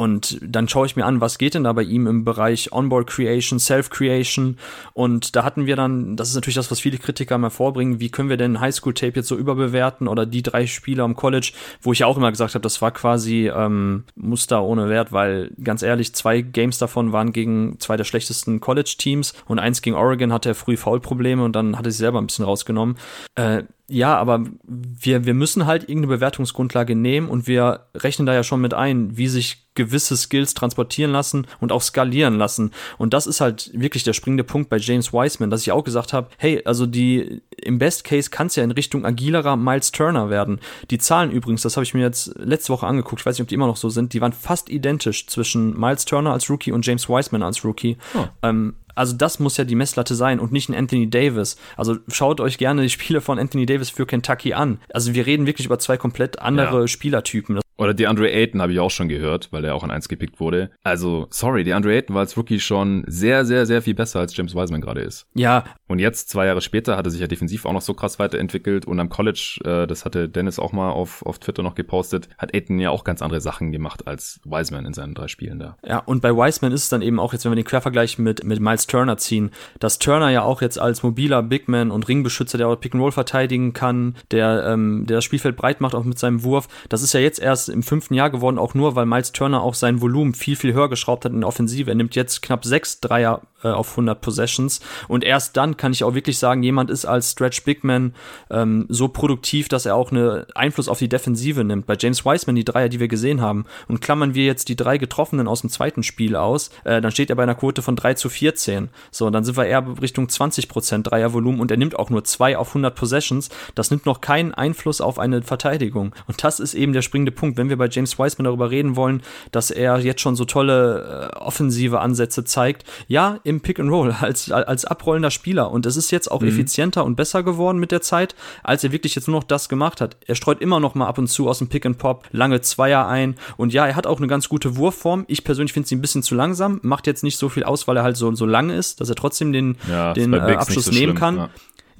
B: Und dann schaue ich mir an, was geht denn da bei ihm im Bereich Onboard Creation, Self-Creation. Und da hatten wir dann, das ist natürlich das, was viele Kritiker mal vorbringen, wie können wir denn Highschool-Tape jetzt so überbewerten oder die drei Spieler am College, wo ich ja auch immer gesagt habe, das war quasi ähm, Muster ohne Wert, weil ganz ehrlich, zwei Games davon waren gegen zwei der schlechtesten College-Teams und eins gegen Oregon hatte er früh Foul-Probleme und dann hat er sich selber ein bisschen rausgenommen. Äh, ja, aber wir, wir müssen halt irgendeine Bewertungsgrundlage nehmen und wir rechnen da ja schon mit ein, wie sich gewisse Skills transportieren lassen und auch skalieren lassen. Und das ist halt wirklich der springende Punkt bei James Wiseman, dass ich auch gesagt habe, hey, also die im Best Case kann es ja in Richtung agilerer Miles Turner werden. Die Zahlen übrigens, das habe ich mir jetzt letzte Woche angeguckt, ich weiß nicht, ob die immer noch so sind, die waren fast identisch zwischen Miles Turner als Rookie und James Wiseman als Rookie. Oh. Ähm, also das muss ja die Messlatte sein und nicht ein Anthony Davis. Also schaut euch gerne die Spiele von Anthony Davis für Kentucky an. Also wir reden wirklich über zwei komplett andere ja. Spielertypen.
A: Oder DeAndre Ayton habe ich auch schon gehört, weil er auch an eins gepickt wurde. Also, sorry, DeAndre Ayton war als Rookie schon sehr, sehr, sehr viel besser, als James Wiseman gerade ist.
B: Ja.
A: Und jetzt, zwei Jahre später, hat er sich ja defensiv auch noch so krass weiterentwickelt. Und am College, äh, das hatte Dennis auch mal auf, auf Twitter noch gepostet, hat Ayton ja auch ganz andere Sachen gemacht als Wiseman in seinen drei Spielen da.
B: Ja, und bei Wiseman ist es dann eben auch, jetzt wenn wir den Quervergleich mit, mit Miles Turner ziehen, dass Turner ja auch jetzt als mobiler Bigman und Ringbeschützer, der auch Pick and Roll verteidigen kann, der, ähm, der das Spielfeld breit macht, auch mit seinem Wurf, das ist ja jetzt erst im fünften Jahr geworden, auch nur, weil Miles Turner auch sein Volumen viel, viel höher geschraubt hat in der Offensive. Er nimmt jetzt knapp sechs Dreier äh, auf 100 Possessions und erst dann kann ich auch wirklich sagen, jemand ist als Stretch Bigman ähm, so produktiv, dass er auch einen Einfluss auf die Defensive nimmt. Bei James Wiseman, die Dreier, die wir gesehen haben, und klammern wir jetzt die drei Getroffenen aus dem zweiten Spiel aus, äh, dann steht er bei einer Quote von 3 zu 14. So, dann sind wir eher Richtung 20% Dreiervolumen und er nimmt auch nur zwei auf 100 Possessions. Das nimmt noch keinen Einfluss auf eine Verteidigung. Und das ist eben der springende Punkt. Wenn wir bei James Wiseman darüber reden wollen, dass er jetzt schon so tolle äh, offensive Ansätze zeigt. Ja, im Pick and Roll *laughs* als, als abrollender Spieler. Und es ist jetzt auch mhm. effizienter und besser geworden mit der Zeit, als er wirklich jetzt nur noch das gemacht hat. Er streut immer noch mal ab und zu aus dem Pick and Pop lange Zweier ein. Und ja, er hat auch eine ganz gute Wurfform. Ich persönlich finde sie ein bisschen zu langsam. Macht jetzt nicht so viel aus, weil er halt so, so lang ist, dass er trotzdem den, ja, den äh, Abschluss so nehmen schlimm, kann. Ja.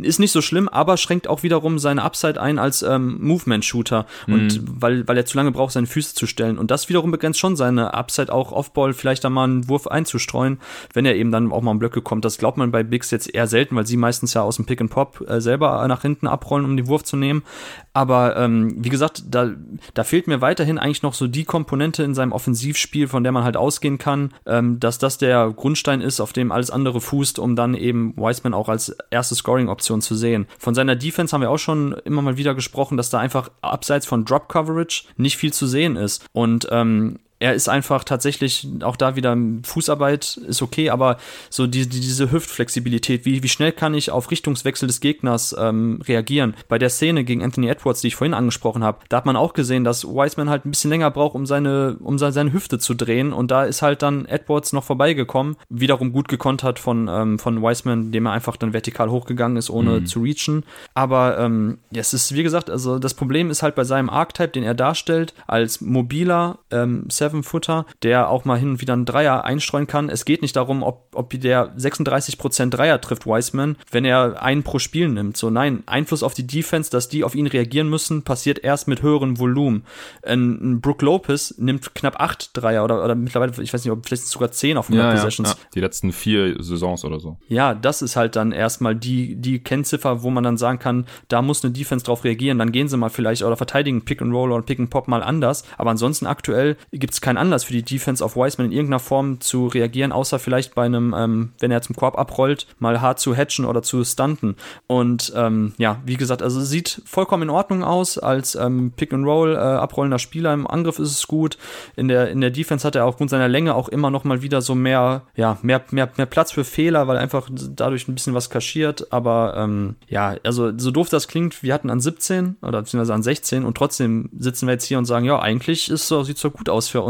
B: Ist nicht so schlimm, aber schränkt auch wiederum seine Upside ein als ähm, Movement-Shooter. Mhm. Und weil, weil er zu lange braucht, seine Füße zu stellen. Und das wiederum begrenzt schon seine Upside auch Offball vielleicht da mal einen Wurf einzustreuen, wenn er eben dann auch mal in Blöcke kommt. Das glaubt man bei Bigs jetzt eher selten, weil sie meistens ja aus dem Pick and Pop äh, selber nach hinten abrollen, um den Wurf zu nehmen. Aber ähm, wie gesagt, da, da fehlt mir weiterhin eigentlich noch so die Komponente in seinem Offensivspiel, von der man halt ausgehen kann, ähm, dass das der Grundstein ist, auf dem alles andere fußt, um dann eben Wiseman auch als erste Scoring-Option zu sehen. Von seiner Defense haben wir auch schon immer mal wieder gesprochen, dass da einfach abseits von Drop Coverage nicht viel zu sehen ist. Und ähm, er ist einfach tatsächlich auch da wieder Fußarbeit ist okay, aber so die, die, diese Hüftflexibilität, wie, wie schnell kann ich auf Richtungswechsel des Gegners ähm, reagieren? Bei der Szene gegen Anthony Edwards, die ich vorhin angesprochen habe, da hat man auch gesehen, dass Wiseman halt ein bisschen länger braucht, um seine, um seine, seine Hüfte zu drehen und da ist halt dann Edwards noch vorbeigekommen, wiederum gut gekontert von, ähm, von Wiseman, dem er einfach dann vertikal hochgegangen ist, ohne mhm. zu reachen. Aber ähm, ja, es ist, wie gesagt, also das Problem ist halt bei seinem Archetype, den er darstellt, als mobiler ähm, Seven-Footer, der auch mal hin und wieder einen Dreier einstreuen kann. Es geht nicht darum, ob, ob der 36% Dreier trifft, Wiseman, wenn er einen pro Spiel nimmt. So, nein, Einfluss auf die Defense, dass die auf ihn reagieren müssen, passiert erst mit höherem Volumen. Ein, Brook Lopez nimmt knapp acht Dreier oder, oder mittlerweile, ich weiß nicht, ob vielleicht sogar zehn auf 100 ja, Possessions. Ja, ja.
A: Die letzten vier Saisons oder so.
B: Ja, das ist halt dann erstmal die, die Kennziffer, wo man dann sagen kann, da muss eine Defense drauf reagieren. Dann gehen sie mal vielleicht oder verteidigen Pick and Roll oder Pick and Pop mal anders. Aber ansonsten aktuell gibt es keinen Anlass für die Defense auf Wiseman in irgendeiner Form zu reagieren, außer vielleicht bei einem, ähm, wenn er zum Korb abrollt, mal hart zu hatchen oder zu stunten. Und ähm, ja, wie gesagt, also sieht vollkommen in Ordnung aus als ähm, Pick-and-Roll äh, abrollender Spieler. Im Angriff ist es gut. In der, in der Defense hat er aufgrund seiner Länge auch immer noch mal wieder so mehr, ja, mehr, mehr, mehr Platz für Fehler, weil er einfach dadurch ein bisschen was kaschiert. Aber ähm, ja, also so doof das klingt, wir hatten an 17 oder beziehungsweise an 16 und trotzdem sitzen wir jetzt hier und sagen, ja, eigentlich ist so, sieht so gut aus für uns.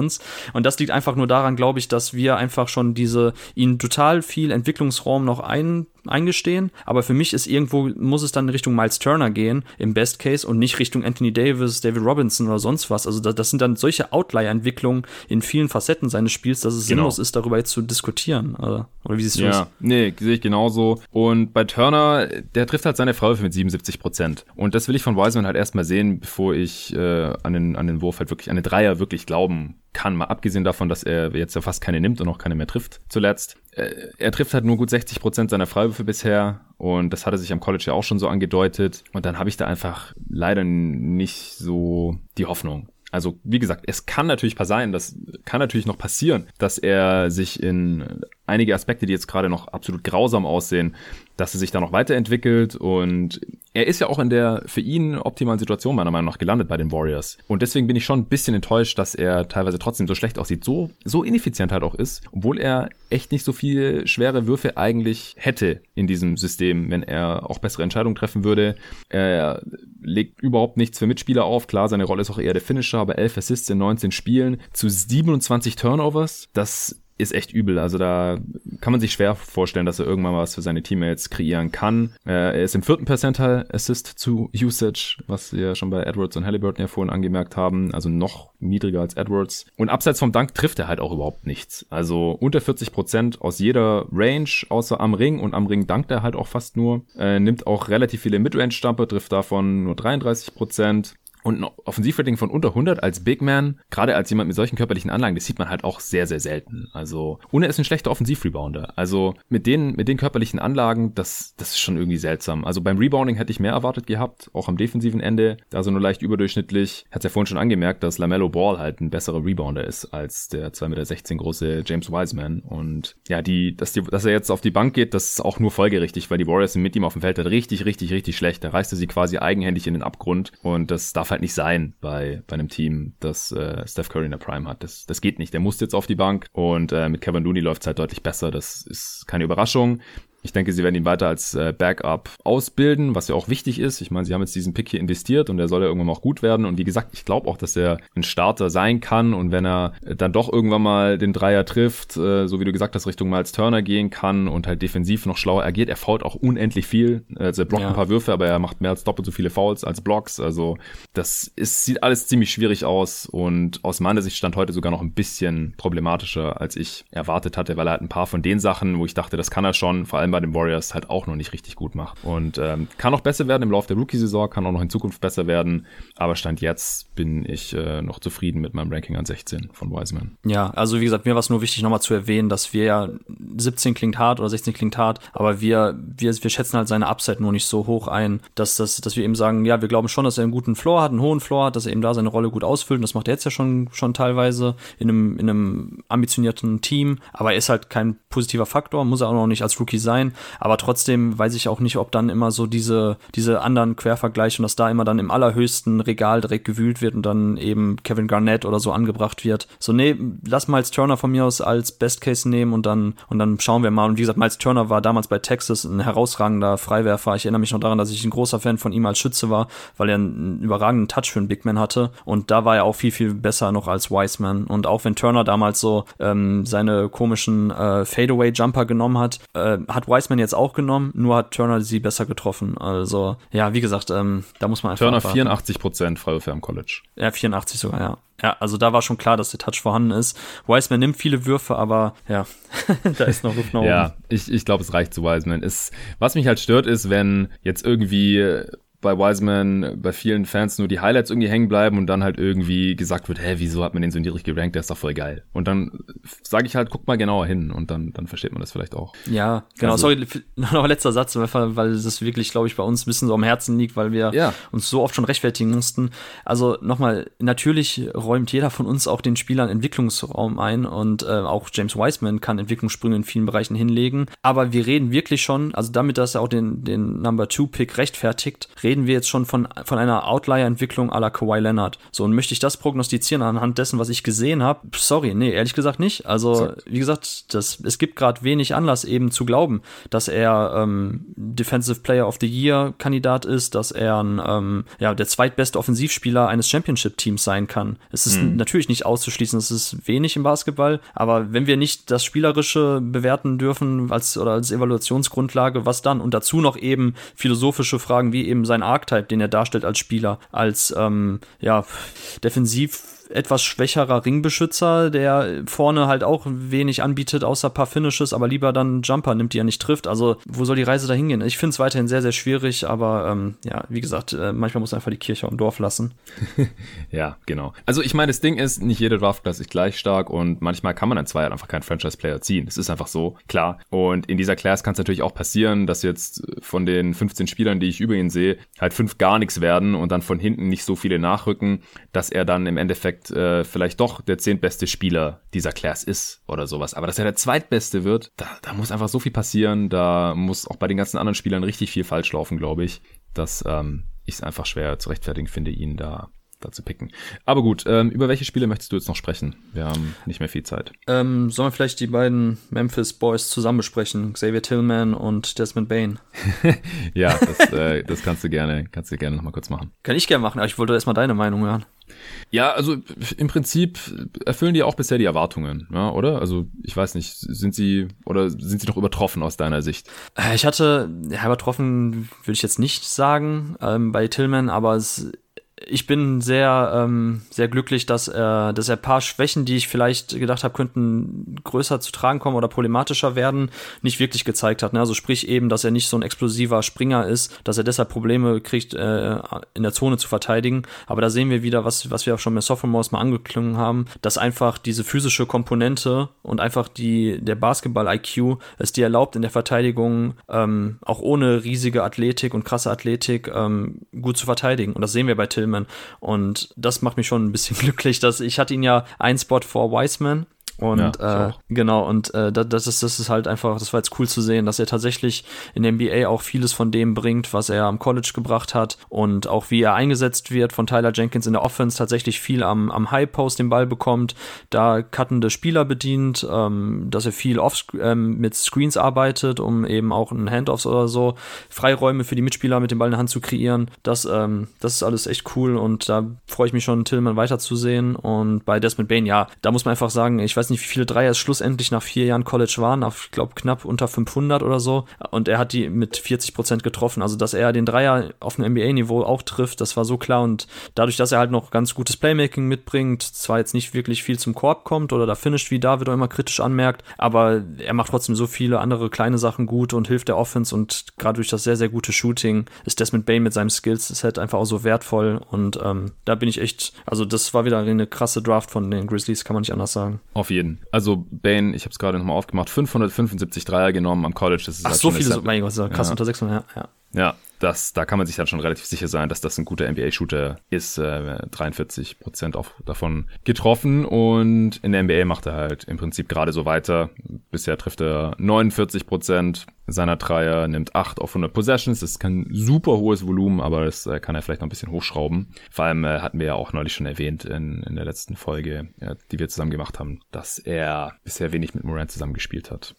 B: Und das liegt einfach nur daran, glaube ich, dass wir einfach schon diese ihnen total viel Entwicklungsraum noch ein eingestehen, aber für mich ist irgendwo, muss es dann in Richtung Miles Turner gehen, im Best Case, und nicht Richtung Anthony Davis, David Robinson oder sonst was. Also das, das sind dann solche Outlier-Entwicklungen in vielen Facetten seines Spiels, dass es genau. sinnlos ist, darüber jetzt zu diskutieren. Oder, oder wie siehst du
A: ja, das? Ja, nee, sehe ich genauso. Und bei Turner, der trifft halt seine Freiwürfe mit 77 Prozent. Und das will ich von Wiseman halt erstmal sehen, bevor ich äh, an, den, an den Wurf halt wirklich, an den Dreier wirklich glauben kann, mal abgesehen davon, dass er jetzt ja fast keine nimmt und auch keine mehr trifft zuletzt. Äh, er trifft halt nur gut 60 Prozent seiner Freiwürfe bisher und das hatte sich am College ja auch schon so angedeutet und dann habe ich da einfach leider nicht so die Hoffnung. Also wie gesagt, es kann natürlich sein, das kann natürlich noch passieren, dass er sich in einige Aspekte, die jetzt gerade noch absolut grausam aussehen, dass er sich da noch weiterentwickelt und er ist ja auch in der für ihn optimalen Situation meiner Meinung nach gelandet bei den Warriors. Und deswegen bin ich schon ein bisschen enttäuscht, dass er teilweise trotzdem so schlecht aussieht, so, so ineffizient halt auch ist, obwohl er echt nicht so viele schwere Würfe eigentlich hätte in diesem System, wenn er auch bessere Entscheidungen treffen würde. Er legt überhaupt nichts für Mitspieler auf. Klar, seine Rolle ist auch eher der Finisher, aber 11 Assists in 19 Spielen zu 27 Turnovers. Das ist echt übel. Also da kann man sich schwer vorstellen, dass er irgendwann mal was für seine Teammates kreieren kann. Äh, er ist im vierten Percentile Assist zu Usage, was wir schon bei Edwards und Halliburton ja vorhin angemerkt haben. Also noch niedriger als Edwards. Und abseits vom Dank trifft er halt auch überhaupt nichts. Also unter 40 Prozent aus jeder Range, außer am Ring. Und am Ring dankt er halt auch fast nur. Äh, nimmt auch relativ viele Midrange-Stumper, trifft davon nur 33 Prozent. Und ein Offensivrating von unter 100 als Big Man, gerade als jemand mit solchen körperlichen Anlagen, das sieht man halt auch sehr, sehr selten. Also, er ist ein schlechter Offensivrebounder. Also, mit den, mit den körperlichen Anlagen, das, das ist schon irgendwie seltsam. Also, beim Rebounding hätte ich mehr erwartet gehabt, auch am defensiven Ende. Da so nur leicht überdurchschnittlich. Hat's ja vorhin schon angemerkt, dass LaMelo Ball halt ein besserer Rebounder ist als der 2,16 Meter große James Wiseman. Und ja, die, dass, die, dass er jetzt auf die Bank geht, das ist auch nur folgerichtig, weil die Warriors sind mit ihm auf dem Feld halt richtig, richtig, richtig schlecht. Da reißt er sie quasi eigenhändig in den Abgrund und das darf halt nicht sein bei, bei einem Team, das äh, Steph Curry in der Prime hat. Das, das geht nicht. Der muss jetzt auf die Bank und äh, mit Kevin Looney läuft es halt deutlich besser. Das ist keine Überraschung. Ich denke, sie werden ihn weiter als äh, Backup ausbilden, was ja auch wichtig ist. Ich meine, sie haben jetzt diesen Pick hier investiert und der soll ja irgendwann mal auch gut werden. Und wie gesagt, ich glaube auch, dass er ein Starter sein kann. Und wenn er dann doch irgendwann mal den Dreier trifft, äh, so wie du gesagt hast, Richtung Miles Turner gehen kann und halt defensiv noch schlauer agiert, er fault auch unendlich viel. Also er blockt ja. ein paar Würfe, aber er macht mehr als doppelt so viele Fouls als Blocks. Also das ist, sieht alles ziemlich schwierig aus und aus meiner Sicht stand heute sogar noch ein bisschen problematischer, als ich erwartet hatte, weil er halt ein paar von den Sachen, wo ich dachte, das kann er schon, vor allem bei den Warriors halt auch noch nicht richtig gut macht. Und ähm, kann auch besser werden im Laufe der Rookie-Saison, kann auch noch in Zukunft besser werden. Aber Stand jetzt bin ich äh, noch zufrieden mit meinem Ranking an 16 von Wiseman.
B: Ja, also wie gesagt, mir war es nur wichtig, nochmal zu erwähnen, dass wir ja 17 klingt hart oder 16 klingt hart, aber wir, wir, wir schätzen halt seine Upside nur nicht so hoch ein, dass, das, dass wir eben sagen, ja, wir glauben schon, dass er einen guten Floor hat, einen hohen Floor hat, dass er eben da seine Rolle gut ausfüllt. Und das macht er jetzt ja schon, schon teilweise in einem, in einem ambitionierten Team. Aber er ist halt kein positiver Faktor, muss er auch noch nicht als Rookie sein sein. Aber trotzdem weiß ich auch nicht, ob dann immer so diese, diese anderen Quervergleiche und dass da immer dann im allerhöchsten Regal direkt gewühlt wird und dann eben Kevin Garnett oder so angebracht wird. So, nee, lass Miles Turner von mir aus als Best Case nehmen und dann, und dann schauen wir mal. Und wie gesagt, Miles Turner war damals bei Texas ein herausragender Freiwerfer. Ich erinnere mich noch daran, dass ich ein großer Fan von ihm als Schütze war, weil er einen überragenden Touch für einen Big Man hatte. Und da war er auch viel, viel besser noch als Wiseman. Und auch wenn Turner damals so ähm, seine komischen äh, Fadeaway-Jumper genommen hat, äh, hat Wiseman jetzt auch genommen, nur hat Turner sie besser getroffen. Also, ja, wie gesagt, ähm, da muss man einfach.
A: Turner 84 Prozent Freiwürfe am College.
B: Ja, 84 sogar, ja. Ja, also da war schon klar, dass der Touch vorhanden ist. Wiseman nimmt viele Würfe, aber ja, *laughs* da ist noch Luft nach oben.
A: Ja, ich, ich glaube, es reicht zu Wiseman. Ist, was mich halt stört, ist, wenn jetzt irgendwie bei Wiseman bei vielen Fans nur die Highlights irgendwie hängen bleiben und dann halt irgendwie gesagt wird, hä, wieso hat man den so niedrig gerankt, der ist doch voll geil. Und dann sage ich halt, guck mal genauer hin und dann, dann versteht man das vielleicht auch.
B: Ja, genau. Also, Sorry, *laughs* noch letzter Satz, weil das wirklich, glaube ich, bei uns ein bisschen so am Herzen liegt, weil wir ja. uns so oft schon rechtfertigen mussten. Also nochmal, natürlich räumt jeder von uns auch den Spielern Entwicklungsraum ein und äh, auch James Wiseman kann Entwicklungssprünge in vielen Bereichen hinlegen. Aber wir reden wirklich schon, also damit, dass er auch den, den Number Two Pick rechtfertigt, reden reden wir jetzt schon von, von einer Outlier-Entwicklung à la Kawhi Leonard. So, und möchte ich das prognostizieren anhand dessen, was ich gesehen habe? Sorry, nee, ehrlich gesagt nicht. Also, wie gesagt, das, es gibt gerade wenig Anlass eben zu glauben, dass er ähm, Defensive Player of the Year Kandidat ist, dass er ein, ähm, ja, der zweitbeste Offensivspieler eines Championship-Teams sein kann. Es ist mhm. natürlich nicht auszuschließen, es ist wenig im Basketball, aber wenn wir nicht das Spielerische bewerten dürfen als, oder als Evaluationsgrundlage, was dann? Und dazu noch eben philosophische Fragen wie eben sein Archetype, den er darstellt als Spieler, als ähm, ja, defensiv etwas schwächerer Ringbeschützer, der vorne halt auch wenig anbietet, außer ein paar Finishes, aber lieber dann Jumper nimmt, die er nicht trifft. Also, wo soll die Reise da hingehen? Ich finde es weiterhin sehr, sehr schwierig, aber ähm, ja, wie gesagt, äh, manchmal muss man einfach die Kirche im Dorf lassen. *laughs*
A: ja, genau. Also, ich meine, das Ding ist, nicht jede Draftklasse ist gleich stark und manchmal kann man in zwei Jahren einfach keinen Franchise-Player ziehen. Das ist einfach so, klar. Und in dieser Class kann es natürlich auch passieren, dass jetzt von den 15 Spielern, die ich über ihn sehe, halt fünf gar nichts werden und dann von hinten nicht so viele nachrücken, dass er dann im Endeffekt Endeffekt äh, vielleicht doch der zehntbeste Spieler dieser Class ist oder sowas. Aber dass er der zweitbeste wird, da, da muss einfach so viel passieren. Da muss auch bei den ganzen anderen Spielern richtig viel falsch laufen, glaube ich, dass ähm, ich es einfach schwer zu rechtfertigen finde, ihn da da zu picken. Aber gut, ähm, über welche Spiele möchtest du jetzt noch sprechen? Wir haben nicht mehr viel Zeit.
B: Ähm, sollen wir vielleicht die beiden Memphis Boys zusammen besprechen? Xavier Tillman und Desmond Bain. *laughs*
A: ja, das, äh, das kannst du gerne, kannst du gerne noch mal kurz machen.
B: Kann ich gerne machen, aber ich wollte erstmal deine Meinung hören.
A: Ja, also im Prinzip erfüllen die auch bisher die Erwartungen, ja, oder? Also ich weiß nicht, sind sie oder sind sie doch übertroffen aus deiner Sicht?
B: Äh, ich hatte, ja, übertroffen würde ich jetzt nicht sagen ähm, bei Tillman, aber es ich bin sehr, ähm, sehr glücklich, dass er, dass er ein paar Schwächen, die ich vielleicht gedacht habe, könnten größer zu tragen kommen oder problematischer werden, nicht wirklich gezeigt hat. Ne? Also sprich eben, dass er nicht so ein explosiver Springer ist, dass er deshalb Probleme kriegt, äh, in der Zone zu verteidigen. Aber da sehen wir wieder, was, was wir auch schon mit Sophomores mal angeklungen haben, dass einfach diese physische Komponente und einfach die, der Basketball-IQ es dir erlaubt, in der Verteidigung ähm, auch ohne riesige Athletik und krasse Athletik ähm, gut zu verteidigen. Und das sehen wir bei Tillman Tillman. Und das macht mich schon ein bisschen *laughs* glücklich, dass ich hatte ihn ja ein Spot vor Wiseman und ja, äh, genau, und äh, das, ist, das ist halt einfach, das war jetzt cool zu sehen, dass er tatsächlich in der NBA auch vieles von dem bringt, was er am College gebracht hat und auch wie er eingesetzt wird von Tyler Jenkins in der Offense, tatsächlich viel am, am High Post den Ball bekommt, da cuttende Spieler bedient, ähm, dass er viel off ähm, mit Screens arbeitet, um eben auch ein Handoffs oder so Freiräume für die Mitspieler mit dem Ball in der Hand zu kreieren. Das, ähm, das ist alles echt cool und da freue ich mich schon, Tillman weiterzusehen. Und bei Desmond Bain, ja, da muss man einfach sagen, ich weiß nicht, wie viele Dreier es schlussendlich nach vier Jahren College waren, auf, ich glaube, knapp unter 500 oder so. Und er hat die mit 40 Prozent getroffen. Also, dass er den Dreier auf dem NBA-Niveau auch trifft, das war so klar. Und dadurch, dass er halt noch ganz gutes Playmaking mitbringt, zwar jetzt nicht wirklich viel zum Korb kommt oder da finisht, wie David auch immer kritisch anmerkt, aber er macht trotzdem so viele andere kleine Sachen gut und hilft der Offense und gerade durch das sehr, sehr gute Shooting ist Desmond Bain mit seinem Skills-Set einfach auch so wertvoll und ähm, da bin ich echt, also das war wieder eine krasse Draft von den Grizzlies, kann man nicht anders sagen.
A: Auf jeden. Also Bane, ich habe es gerade nochmal aufgemacht, 575 Dreier genommen am College. Das ist
B: Ach,
A: halt
B: so viel, so, mein Gott, krass ja. unter 600, ja.
A: ja. Ja, das, da kann man sich dann schon relativ sicher sein, dass das ein guter NBA-Shooter ist. Äh, 43 Prozent davon getroffen und in der NBA macht er halt im Prinzip gerade so weiter. Bisher trifft er 49 Prozent seiner Dreier, nimmt 8 auf 100 Possessions. Das ist kein super hohes Volumen, aber das äh, kann er vielleicht noch ein bisschen hochschrauben. Vor allem äh, hatten wir ja auch neulich schon erwähnt in, in der letzten Folge, ja, die wir zusammen gemacht haben, dass er bisher wenig mit Morant zusammengespielt hat.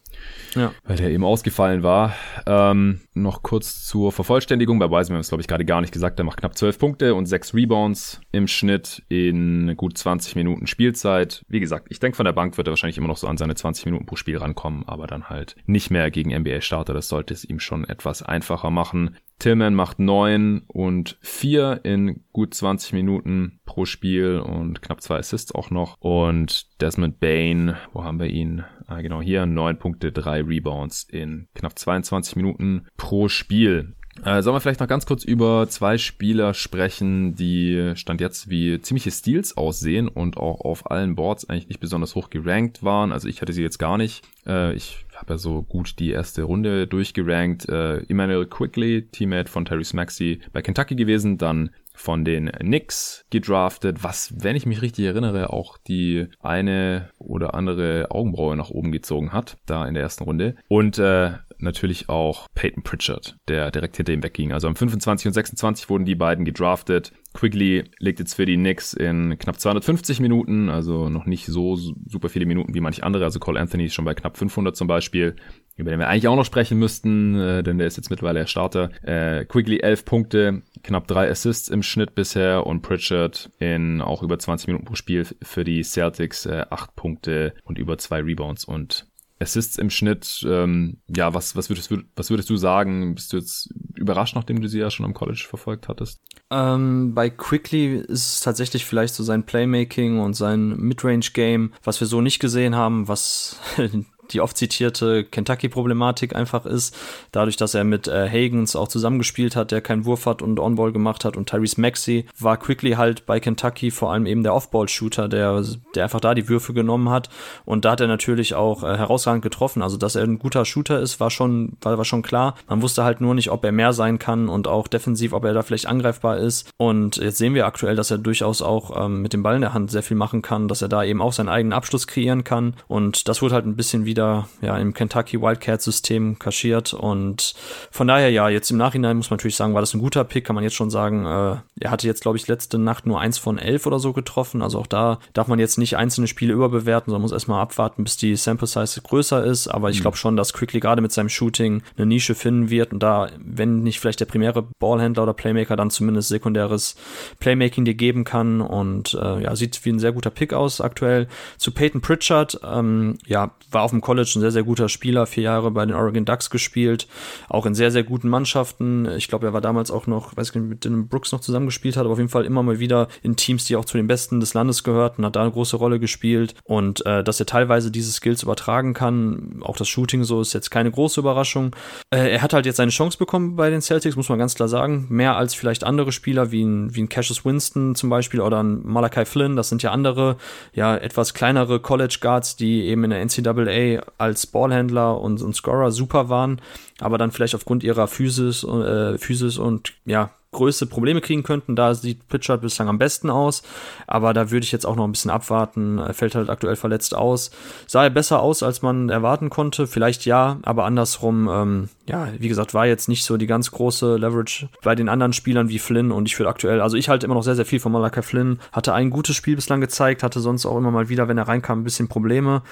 A: Ja. Weil er eben ausgefallen war. Ähm, noch kurz zur Vervollständigung. Bei Wiseman es, glaube ich, gerade gar nicht gesagt. Er macht knapp 12 Punkte und 6 Rebounds im Schnitt in gut 20 Minuten Spielzeit. Wie gesagt, ich denke, von der Bank wird er wahrscheinlich immer noch so an seine 20 Minuten pro Spiel rankommen, aber dann halt nicht mehr gegen NBA-Starter. Das sollte es ihm schon etwas einfacher machen. Tillman macht 9 und 4 in gut 20 Minuten pro Spiel und knapp zwei Assists auch noch. Und Desmond Bain, wo haben wir ihn? Ah, genau hier, 9 Punkte, 3 Rebounds in knapp 22 Minuten pro Spiel. Äh, sollen wir vielleicht noch ganz kurz über zwei Spieler sprechen, die Stand jetzt wie ziemliche Steals aussehen und auch auf allen Boards eigentlich nicht besonders hoch gerankt waren. Also ich hatte sie jetzt gar nicht. Äh, ich habe ja so gut die erste Runde durchgerankt. Äh, Emmanuel Quickly, Teammate von Terry Maxey bei Kentucky gewesen, dann von den Knicks gedraftet, was, wenn ich mich richtig erinnere, auch die eine oder andere Augenbraue nach oben gezogen hat, da in der ersten Runde. Und äh, natürlich auch Peyton Pritchard, der direkt hinter ihm wegging. Also am 25 und 26 wurden die beiden gedraftet. Quigley legt jetzt für die Knicks in knapp 250 Minuten, also noch nicht so super viele Minuten wie manch andere. Also Cole Anthony ist schon bei knapp 500 zum Beispiel, über den wir eigentlich auch noch sprechen müssten, äh, denn der ist jetzt mittlerweile der Starter. Äh, Quigley 11 Punkte, knapp drei Assists im Schnitt bisher und Pritchard in auch über 20 Minuten pro Spiel für die Celtics äh, 8 Punkte und über zwei Rebounds und Assists im Schnitt, ähm, ja, was, was, würdest, was würdest du sagen? Bist du jetzt überrascht, nachdem du sie ja schon am College verfolgt hattest?
B: Ähm, bei Quickly ist es tatsächlich vielleicht so sein Playmaking und sein Midrange-Game, was wir so nicht gesehen haben, was *laughs* die oft zitierte Kentucky-Problematik einfach ist. Dadurch, dass er mit äh, Hagens auch zusammengespielt hat, der keinen Wurf hat und On-Ball gemacht hat und Tyrese Maxey war Quickly halt bei Kentucky vor allem eben der Off-Ball-Shooter, der, der einfach da die Würfe genommen hat. Und da hat er natürlich auch äh, herausragend getroffen. Also, dass er ein guter Shooter ist, war schon, war, war schon klar. Man wusste halt nur nicht, ob er mehr sein kann und auch defensiv, ob er da vielleicht angreifbar ist. Und jetzt sehen wir aktuell, dass er durchaus auch ähm, mit dem Ball in der Hand sehr viel machen kann, dass er da eben auch seinen eigenen Abschluss kreieren kann. Und das wurde halt ein bisschen wieder wieder ja, im Kentucky Wildcat-System kaschiert. Und von daher, ja, jetzt im Nachhinein muss man natürlich sagen, war das ein guter Pick, kann man jetzt schon sagen. Äh, er hatte jetzt, glaube ich, letzte Nacht nur eins von elf oder so getroffen. Also auch da darf man jetzt nicht einzelne Spiele überbewerten, sondern muss erstmal abwarten, bis die Sample Size größer ist. Aber ich mhm. glaube schon, dass Quickly gerade mit seinem Shooting eine Nische finden wird und da, wenn nicht vielleicht der primäre Ballhändler oder Playmaker, dann zumindest sekundäres Playmaking dir geben kann. Und äh, ja, sieht wie ein sehr guter Pick aus aktuell. Zu Peyton Pritchard, ähm, ja, war auf dem College ein sehr, sehr guter Spieler, vier Jahre bei den Oregon Ducks gespielt, auch in sehr, sehr guten Mannschaften. Ich glaube, er war damals auch noch, weiß ich nicht, mit den Brooks noch zusammengespielt hat, aber auf jeden Fall immer mal wieder in Teams, die auch zu den Besten des Landes gehörten, hat da eine große Rolle gespielt. Und äh, dass er teilweise diese Skills übertragen kann, auch das Shooting so, ist jetzt keine große Überraschung. Äh, er hat halt jetzt seine Chance bekommen bei den Celtics, muss man ganz klar sagen. Mehr als vielleicht andere Spieler, wie ein, wie ein Cassius Winston zum Beispiel oder ein Malachi Flynn. Das sind ja andere, ja, etwas kleinere College Guards, die eben in der NCAA als Ballhändler und, und Scorer super waren, aber dann vielleicht aufgrund ihrer Physis, äh, Physis und ja, größte Probleme kriegen könnten. Da sieht Pritchard bislang am besten aus. Aber da würde ich jetzt auch noch ein bisschen abwarten. Er fällt halt aktuell verletzt aus. Sah er besser aus, als man erwarten konnte? Vielleicht ja, aber andersrum, ähm, ja, wie gesagt, war jetzt nicht so die ganz große Leverage bei den anderen Spielern wie Flynn. Und ich würde aktuell, also ich halte immer noch sehr, sehr viel von Malachi Flynn. Hatte ein gutes Spiel bislang gezeigt, hatte sonst auch immer mal wieder, wenn er reinkam, ein bisschen Probleme.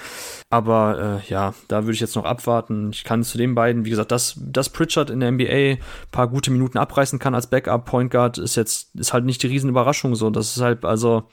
B: Aber äh, ja, da würde ich jetzt noch abwarten. Ich kann zu den beiden, wie gesagt, dass, dass Pritchard in der NBA ein paar gute Minuten abreißen kann als Backup Backup Point Guard ist jetzt ist halt nicht die Riesenüberraschung so. Das ist halt also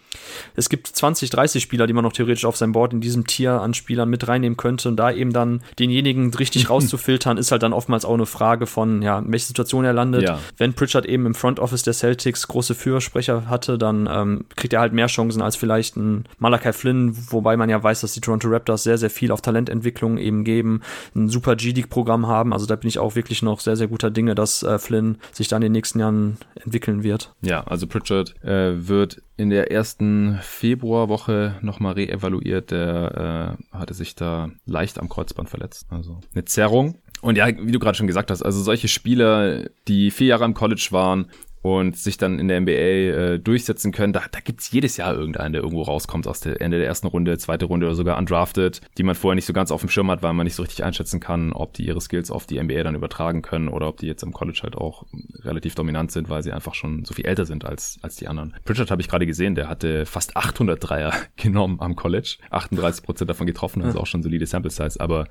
B: es gibt 20, 30 Spieler, die man noch theoretisch auf sein Board in diesem Tier an Spielern mit reinnehmen könnte und da eben dann denjenigen richtig *laughs* rauszufiltern ist halt dann oftmals auch eine Frage von ja, in welche Situation er landet. Ja. Wenn Pritchard eben im Front Office der Celtics große Fürsprecher hatte, dann ähm, kriegt er halt mehr Chancen als vielleicht ein Malachi Flynn, wobei man ja weiß, dass die Toronto Raptors sehr sehr viel auf Talententwicklung eben geben, ein super G-League Programm haben, also da bin ich auch wirklich noch sehr sehr guter Dinge, dass äh, Flynn sich dann in den nächsten Jahren entwickeln wird.
A: Ja, also Pritchard äh, wird in der ersten Februarwoche nochmal reevaluiert. Der äh, hatte sich da leicht am Kreuzband verletzt. Also eine Zerrung. Und ja, wie du gerade schon gesagt hast, also solche Spieler, die vier Jahre am College waren und sich dann in der NBA äh, durchsetzen können. Da, da gibt es jedes Jahr irgendeinen, der irgendwo rauskommt aus der Ende der ersten Runde, zweite Runde oder sogar undrafted, die man vorher nicht so ganz auf dem Schirm hat, weil man nicht so richtig einschätzen kann, ob die ihre Skills auf die NBA dann übertragen können oder ob die jetzt im College halt auch relativ dominant sind, weil sie einfach schon so viel älter sind als, als die anderen. Pritchard habe ich gerade gesehen, der hatte fast 800 Dreier *laughs* genommen am College, 38 Prozent davon getroffen, also auch schon solide Sample Size, aber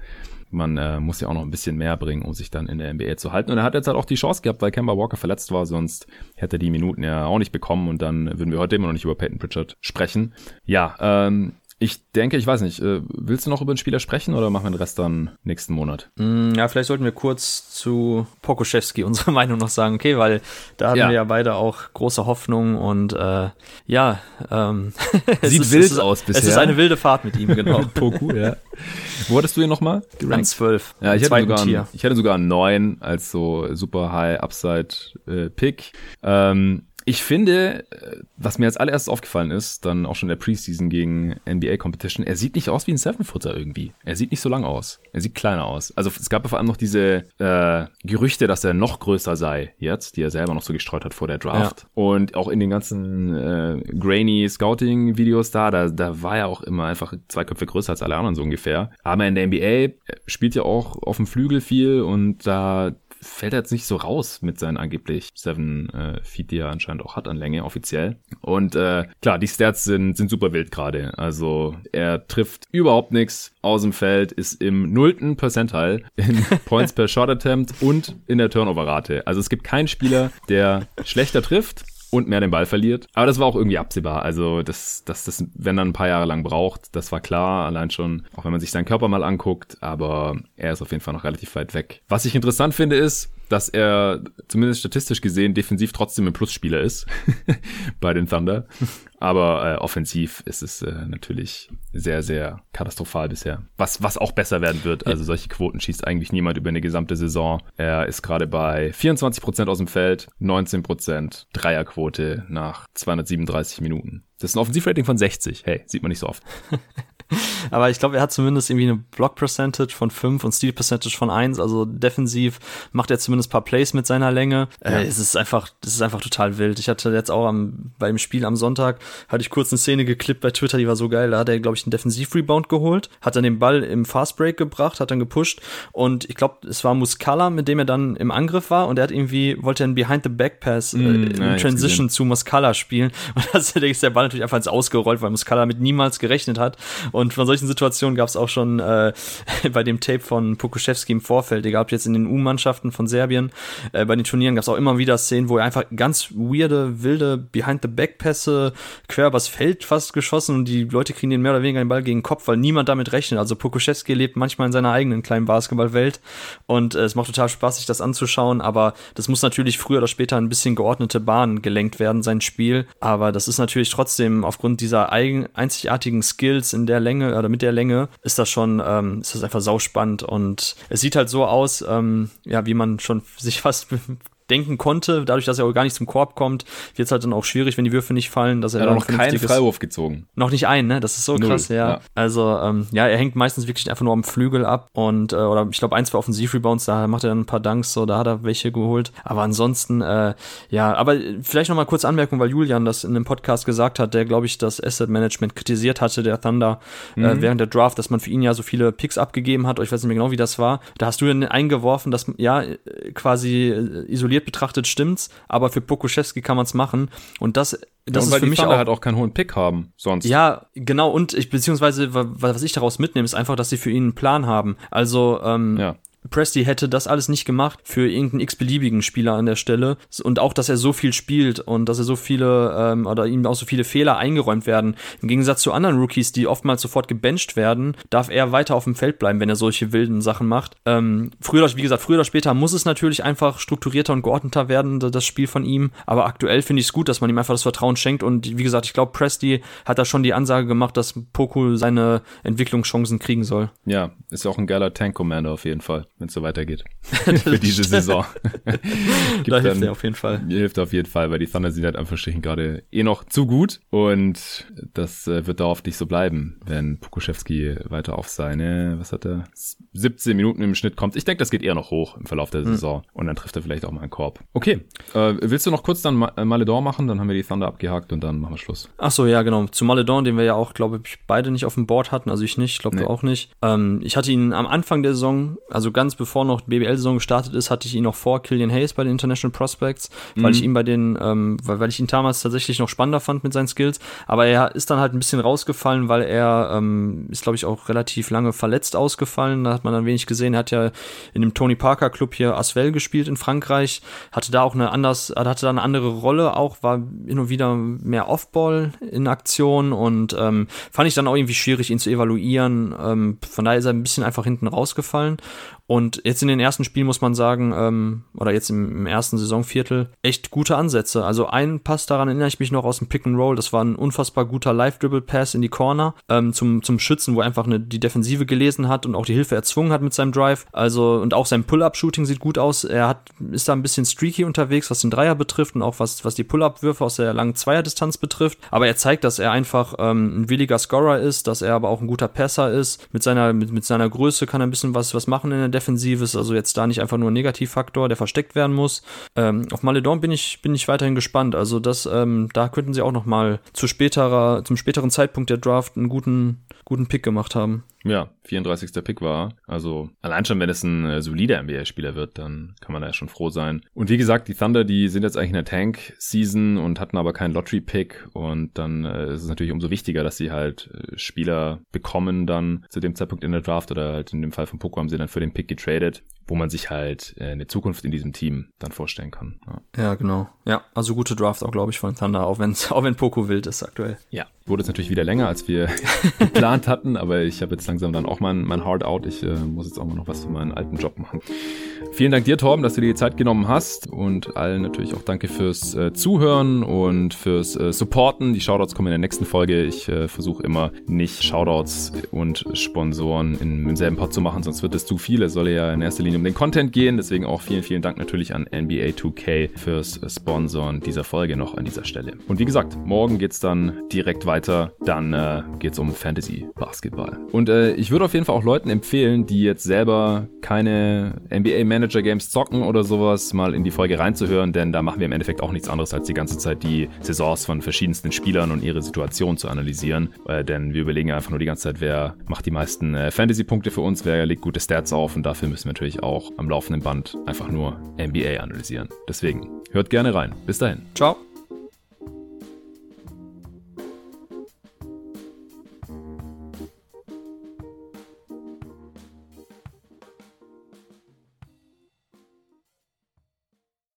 A: man äh, muss ja auch noch ein bisschen mehr bringen, um sich dann in der NBA zu halten. Und er hat jetzt halt auch die Chance gehabt, weil Kemba Walker verletzt war, sonst hätte er die Minuten ja auch nicht bekommen und dann würden wir heute immer noch nicht über Peyton Pritchard sprechen. Ja, ähm, ich denke, ich weiß nicht, äh, willst du noch über den Spieler sprechen oder machen wir den Rest dann nächsten Monat?
B: Mm, ja, vielleicht sollten wir kurz zu Pokoschewski *laughs* unsere Meinung noch sagen, okay, weil da haben ja. wir ja beide auch große Hoffnung und äh, ja, ähm, *laughs*
A: sieht ist, wild ist, aus bisher.
B: Es ist eine wilde Fahrt mit ihm, genau. *laughs*
A: Poku, ja. Wo hattest du ihn nochmal?
B: An 12.
A: Ja, ich hatte, sogar einen, ich hatte sogar einen 9 als so super high Upside äh, Pick. Ähm, Ich finde, äh, was mir als allererstes aufgefallen ist, dann auch schon in der Preseason gegen NBA Competition, er sieht nicht aus wie ein Seven-Footer irgendwie. Er sieht nicht so lang aus. Er sieht kleiner aus. Also es gab vor allem noch diese äh, Gerüchte, dass er noch größer sei jetzt, die er selber noch so gestreut hat vor der Draft. Ja. Und auch in den ganzen äh, grainy Scouting-Videos da, da, da war er auch immer einfach zwei Köpfe größer als alle anderen so ungefähr. Aber in der NBA spielt ja auch auf dem Flügel viel und da fällt er jetzt nicht so raus mit seinen angeblich Seven äh, Feet, die er anscheinend auch hat an Länge offiziell. Und äh, klar, die Stats sind, sind super wild gerade. Also er trifft überhaupt nichts aus dem Feld, ist im nullten Percentile in *laughs* Points per Shot Attempt und in der Turnover-Rate. Also es gibt keinen Spieler, der schlechter trifft und mehr den Ball verliert. Aber das war auch irgendwie absehbar. Also, dass das, das, wenn er ein paar Jahre lang braucht, das war klar. Allein schon, auch wenn man sich seinen Körper mal anguckt. Aber er ist auf jeden Fall noch relativ weit weg. Was ich interessant finde, ist, dass er zumindest statistisch gesehen defensiv trotzdem ein Plusspieler ist *laughs* bei den Thunder. Aber äh, offensiv ist es äh, natürlich sehr, sehr katastrophal bisher. Was, was auch besser werden wird. Also solche Quoten schießt eigentlich niemand über eine gesamte Saison. Er ist gerade bei 24 Prozent aus dem Feld, 19 Prozent Dreierquote nach 237 Minuten. Das ist ein Offensivrating von 60. Hey, sieht man nicht so oft. *laughs*
B: Aber ich glaube, er hat zumindest irgendwie eine Block Percentage von 5 und Steal Percentage von 1. Also defensiv macht er zumindest ein paar Plays mit seiner Länge. Äh, ja. Äh, es ist einfach, das ist einfach total wild. Ich hatte jetzt auch am, beim Spiel am Sonntag, hatte ich kurz eine Szene geklippt bei Twitter, die war so geil. Da hat er, glaube ich, einen Defensiv-Rebound geholt, hat dann den Ball im Fastbreak gebracht, hat dann gepusht und ich glaube, es war Muscala, mit dem er dann im Angriff war und er hat irgendwie, wollte einen Behind-the-Back-Pass äh, mm, in Transition zu Muscala spielen *laughs* und da ist der Ball natürlich einfach ins Ausgerollt, weil Muscala mit niemals gerechnet hat und von solchen Situationen gab es auch schon äh, *laughs* bei dem Tape von Pokuschewski im Vorfeld, egal ob jetzt in den U-Mannschaften von Serbien, äh, bei den Turnieren gab es auch immer wieder Szenen, wo er einfach ganz weirde, wilde Behind-the-Back-Pässe quer übers Feld fast geschossen und die Leute kriegen den mehr oder weniger den Ball gegen den Kopf, weil niemand damit rechnet. Also Pokuschewski lebt manchmal in seiner eigenen kleinen Basketballwelt und äh, es macht total Spaß, sich das anzuschauen, aber das muss natürlich früher oder später ein bisschen geordnete Bahn gelenkt werden, sein Spiel. Aber das ist natürlich trotzdem aufgrund dieser eigen, einzigartigen Skills in der Länge oder mit der Länge ist das schon, ähm, ist das einfach sauspannend. Und es sieht halt so aus, ähm, ja, wie man schon sich fast denken konnte. Dadurch, dass er auch gar nicht zum Korb kommt, wird es halt dann auch schwierig, wenn die Würfe nicht fallen. Dass er,
A: er hat noch keinen Freiwurf gezogen.
B: Noch nicht einen, ne? Das ist so Null, krass, ja. ja. Also, ähm, ja, er hängt meistens wirklich einfach nur am Flügel ab und, äh, oder ich glaube, ein, zwei Offensiv-Rebounds, da macht er dann ein paar Dunks, so, da hat er welche geholt. Aber ansonsten, äh, ja, aber vielleicht noch mal kurz Anmerkung, weil Julian das in einem Podcast gesagt hat, der, glaube ich, das Asset Management kritisiert hatte, der Thunder, äh, mhm. äh, während der Draft, dass man für ihn ja so viele Picks abgegeben hat. Ich weiß nicht mehr genau, wie das war. Da hast du dann eingeworfen, dass, ja, quasi äh, isoliert betrachtet stimmt stimmt's, aber für Pokuschewski kann man es machen. Und das, das
A: ja,
B: ist für
A: mich auch, halt auch keinen hohen Pick haben sonst.
B: Ja, genau. Und ich, beziehungsweise, was ich daraus mitnehme, ist einfach, dass sie für ihn einen Plan haben. Also, ähm, ja. Presti hätte das alles nicht gemacht für irgendeinen x-beliebigen Spieler an der Stelle. Und auch, dass er so viel spielt und dass er so viele ähm, oder ihm auch so viele Fehler eingeräumt werden. Im Gegensatz zu anderen Rookies, die oftmals sofort gebencht werden, darf er weiter auf dem Feld bleiben, wenn er solche wilden Sachen macht. Ähm, früher, wie gesagt, früher oder später muss es natürlich einfach strukturierter und geordneter werden, das Spiel von ihm. Aber aktuell finde ich es gut, dass man ihm einfach das Vertrauen schenkt. Und wie gesagt, ich glaube, Presti hat da schon die Ansage gemacht, dass Poku seine Entwicklungschancen kriegen soll.
A: Ja, ist auch ein geiler Tank-Commander auf jeden Fall wenn es so weitergeht. *laughs* *laughs* Für diese Saison. *laughs*
B: da hilft er auf jeden Fall.
A: Hilft auf jeden Fall, weil die Thunder sind halt einfach gerade eh noch zu gut und das äh, wird darauf nicht so bleiben, wenn Pukuszewski weiter auf seine, was hat er, 17 Minuten im Schnitt kommt. Ich denke, das geht eher noch hoch im Verlauf der hm. Saison mhm. und dann trifft er vielleicht auch mal einen Korb. Okay, äh, willst du noch kurz dann äh, Maledon machen? Dann haben wir die Thunder abgehakt und dann machen wir Schluss.
B: Ach so, ja, genau. Zu Maledon, den wir ja auch, glaube ich, beide nicht auf dem Board hatten, also ich nicht, ich glaube nee. du auch nicht. Ähm, ich hatte ihn am Anfang der Saison, also ganz bevor noch die BBL-Saison gestartet ist, hatte ich ihn noch vor Killian Hayes bei den International Prospects, mhm. weil ich ihn bei den, ähm, weil, weil ich ihn damals tatsächlich noch spannender fand mit seinen Skills. Aber er ist dann halt ein bisschen rausgefallen, weil er ähm, ist, glaube ich, auch relativ lange verletzt ausgefallen. Da hat man dann wenig gesehen. Er hat ja in dem Tony Parker Club hier Asvel gespielt in Frankreich, hatte da auch eine anders, hatte da eine andere Rolle auch, war hin und wieder mehr Offball in Aktion und ähm, fand ich dann auch irgendwie schwierig, ihn zu evaluieren. Ähm, von daher ist er ein bisschen einfach hinten rausgefallen. Und jetzt in den ersten Spielen muss man sagen, ähm, oder jetzt im, im ersten Saisonviertel, echt gute Ansätze. Also ein Pass, daran erinnere ich mich noch aus dem Pick and Roll, das war ein unfassbar guter Live-Dribble-Pass in die Corner ähm, zum, zum Schützen, wo er einfach eine, die Defensive gelesen hat und auch die Hilfe erzwungen hat mit seinem Drive. Also, und auch sein Pull-Up-Shooting sieht gut aus. Er hat, ist da ein bisschen streaky unterwegs, was den Dreier betrifft und auch was, was die Pull-Up-Würfe aus der langen Zweierdistanz betrifft. Aber er zeigt, dass er einfach ähm, ein williger Scorer ist, dass er aber auch ein guter Passer ist. Mit seiner, mit, mit seiner Größe kann er ein bisschen was, was machen in der Defensive. Ist also jetzt da nicht einfach nur ein Negativfaktor, der versteckt werden muss. Ähm, auf Maledon bin ich, bin ich weiterhin gespannt. Also das, ähm, da könnten sie auch noch mal zu späterer, zum späteren Zeitpunkt der Draft einen guten, guten Pick gemacht haben.
A: Ja, 34. Pick war. Also allein schon, wenn es ein äh, solider NBA-Spieler wird, dann kann man da ja schon froh sein. Und wie gesagt, die Thunder, die sind jetzt eigentlich in der Tank-Season und hatten aber keinen Lottery-Pick. Und dann äh, ist es natürlich umso wichtiger, dass sie halt äh, Spieler bekommen dann zu dem Zeitpunkt in der Draft oder halt in dem Fall von Poco haben sie dann für den Pick getradet, wo man sich halt äh, eine Zukunft in diesem Team dann vorstellen kann.
B: Ja, ja genau. Ja, also gute Draft auch, glaube ich, von Thunder, auch, wenn's, *laughs* auch wenn Poco wild ist aktuell.
A: Ja, wurde es natürlich wieder länger, als wir *laughs* geplant hatten, aber ich habe jetzt langsam dann auch mein, mein Hard Out. Ich äh, muss jetzt auch mal noch was für meinen alten Job machen. Vielen Dank dir, Torben, dass du dir die Zeit genommen hast und allen natürlich auch danke fürs äh, Zuhören und fürs äh, Supporten. Die Shoutouts kommen in der nächsten Folge. Ich äh, versuche immer nicht Shoutouts und Sponsoren in, im selben Pod zu machen, sonst wird es zu viel. Es soll ja in erster Linie um den Content gehen. Deswegen auch vielen, vielen Dank natürlich an NBA 2K fürs Sponsoren dieser Folge noch an dieser Stelle. Und wie gesagt, morgen geht's dann direkt weiter. Dann äh, geht's um Fantasy Basketball. Und äh, ich würde auf jeden Fall auch Leuten empfehlen, die jetzt selber keine NBA Manager Games zocken oder sowas, mal in die Folge reinzuhören, denn da machen wir im Endeffekt auch nichts anderes, als die ganze Zeit die Saisons von verschiedensten Spielern und ihre Situation zu analysieren. Äh, denn wir überlegen einfach nur die ganze Zeit, wer macht die meisten äh, Fantasy-Punkte für uns, wer legt gute Stats auf und dafür müssen wir natürlich auch am laufenden Band einfach nur NBA analysieren. Deswegen hört gerne rein. Bis dahin.
B: Ciao.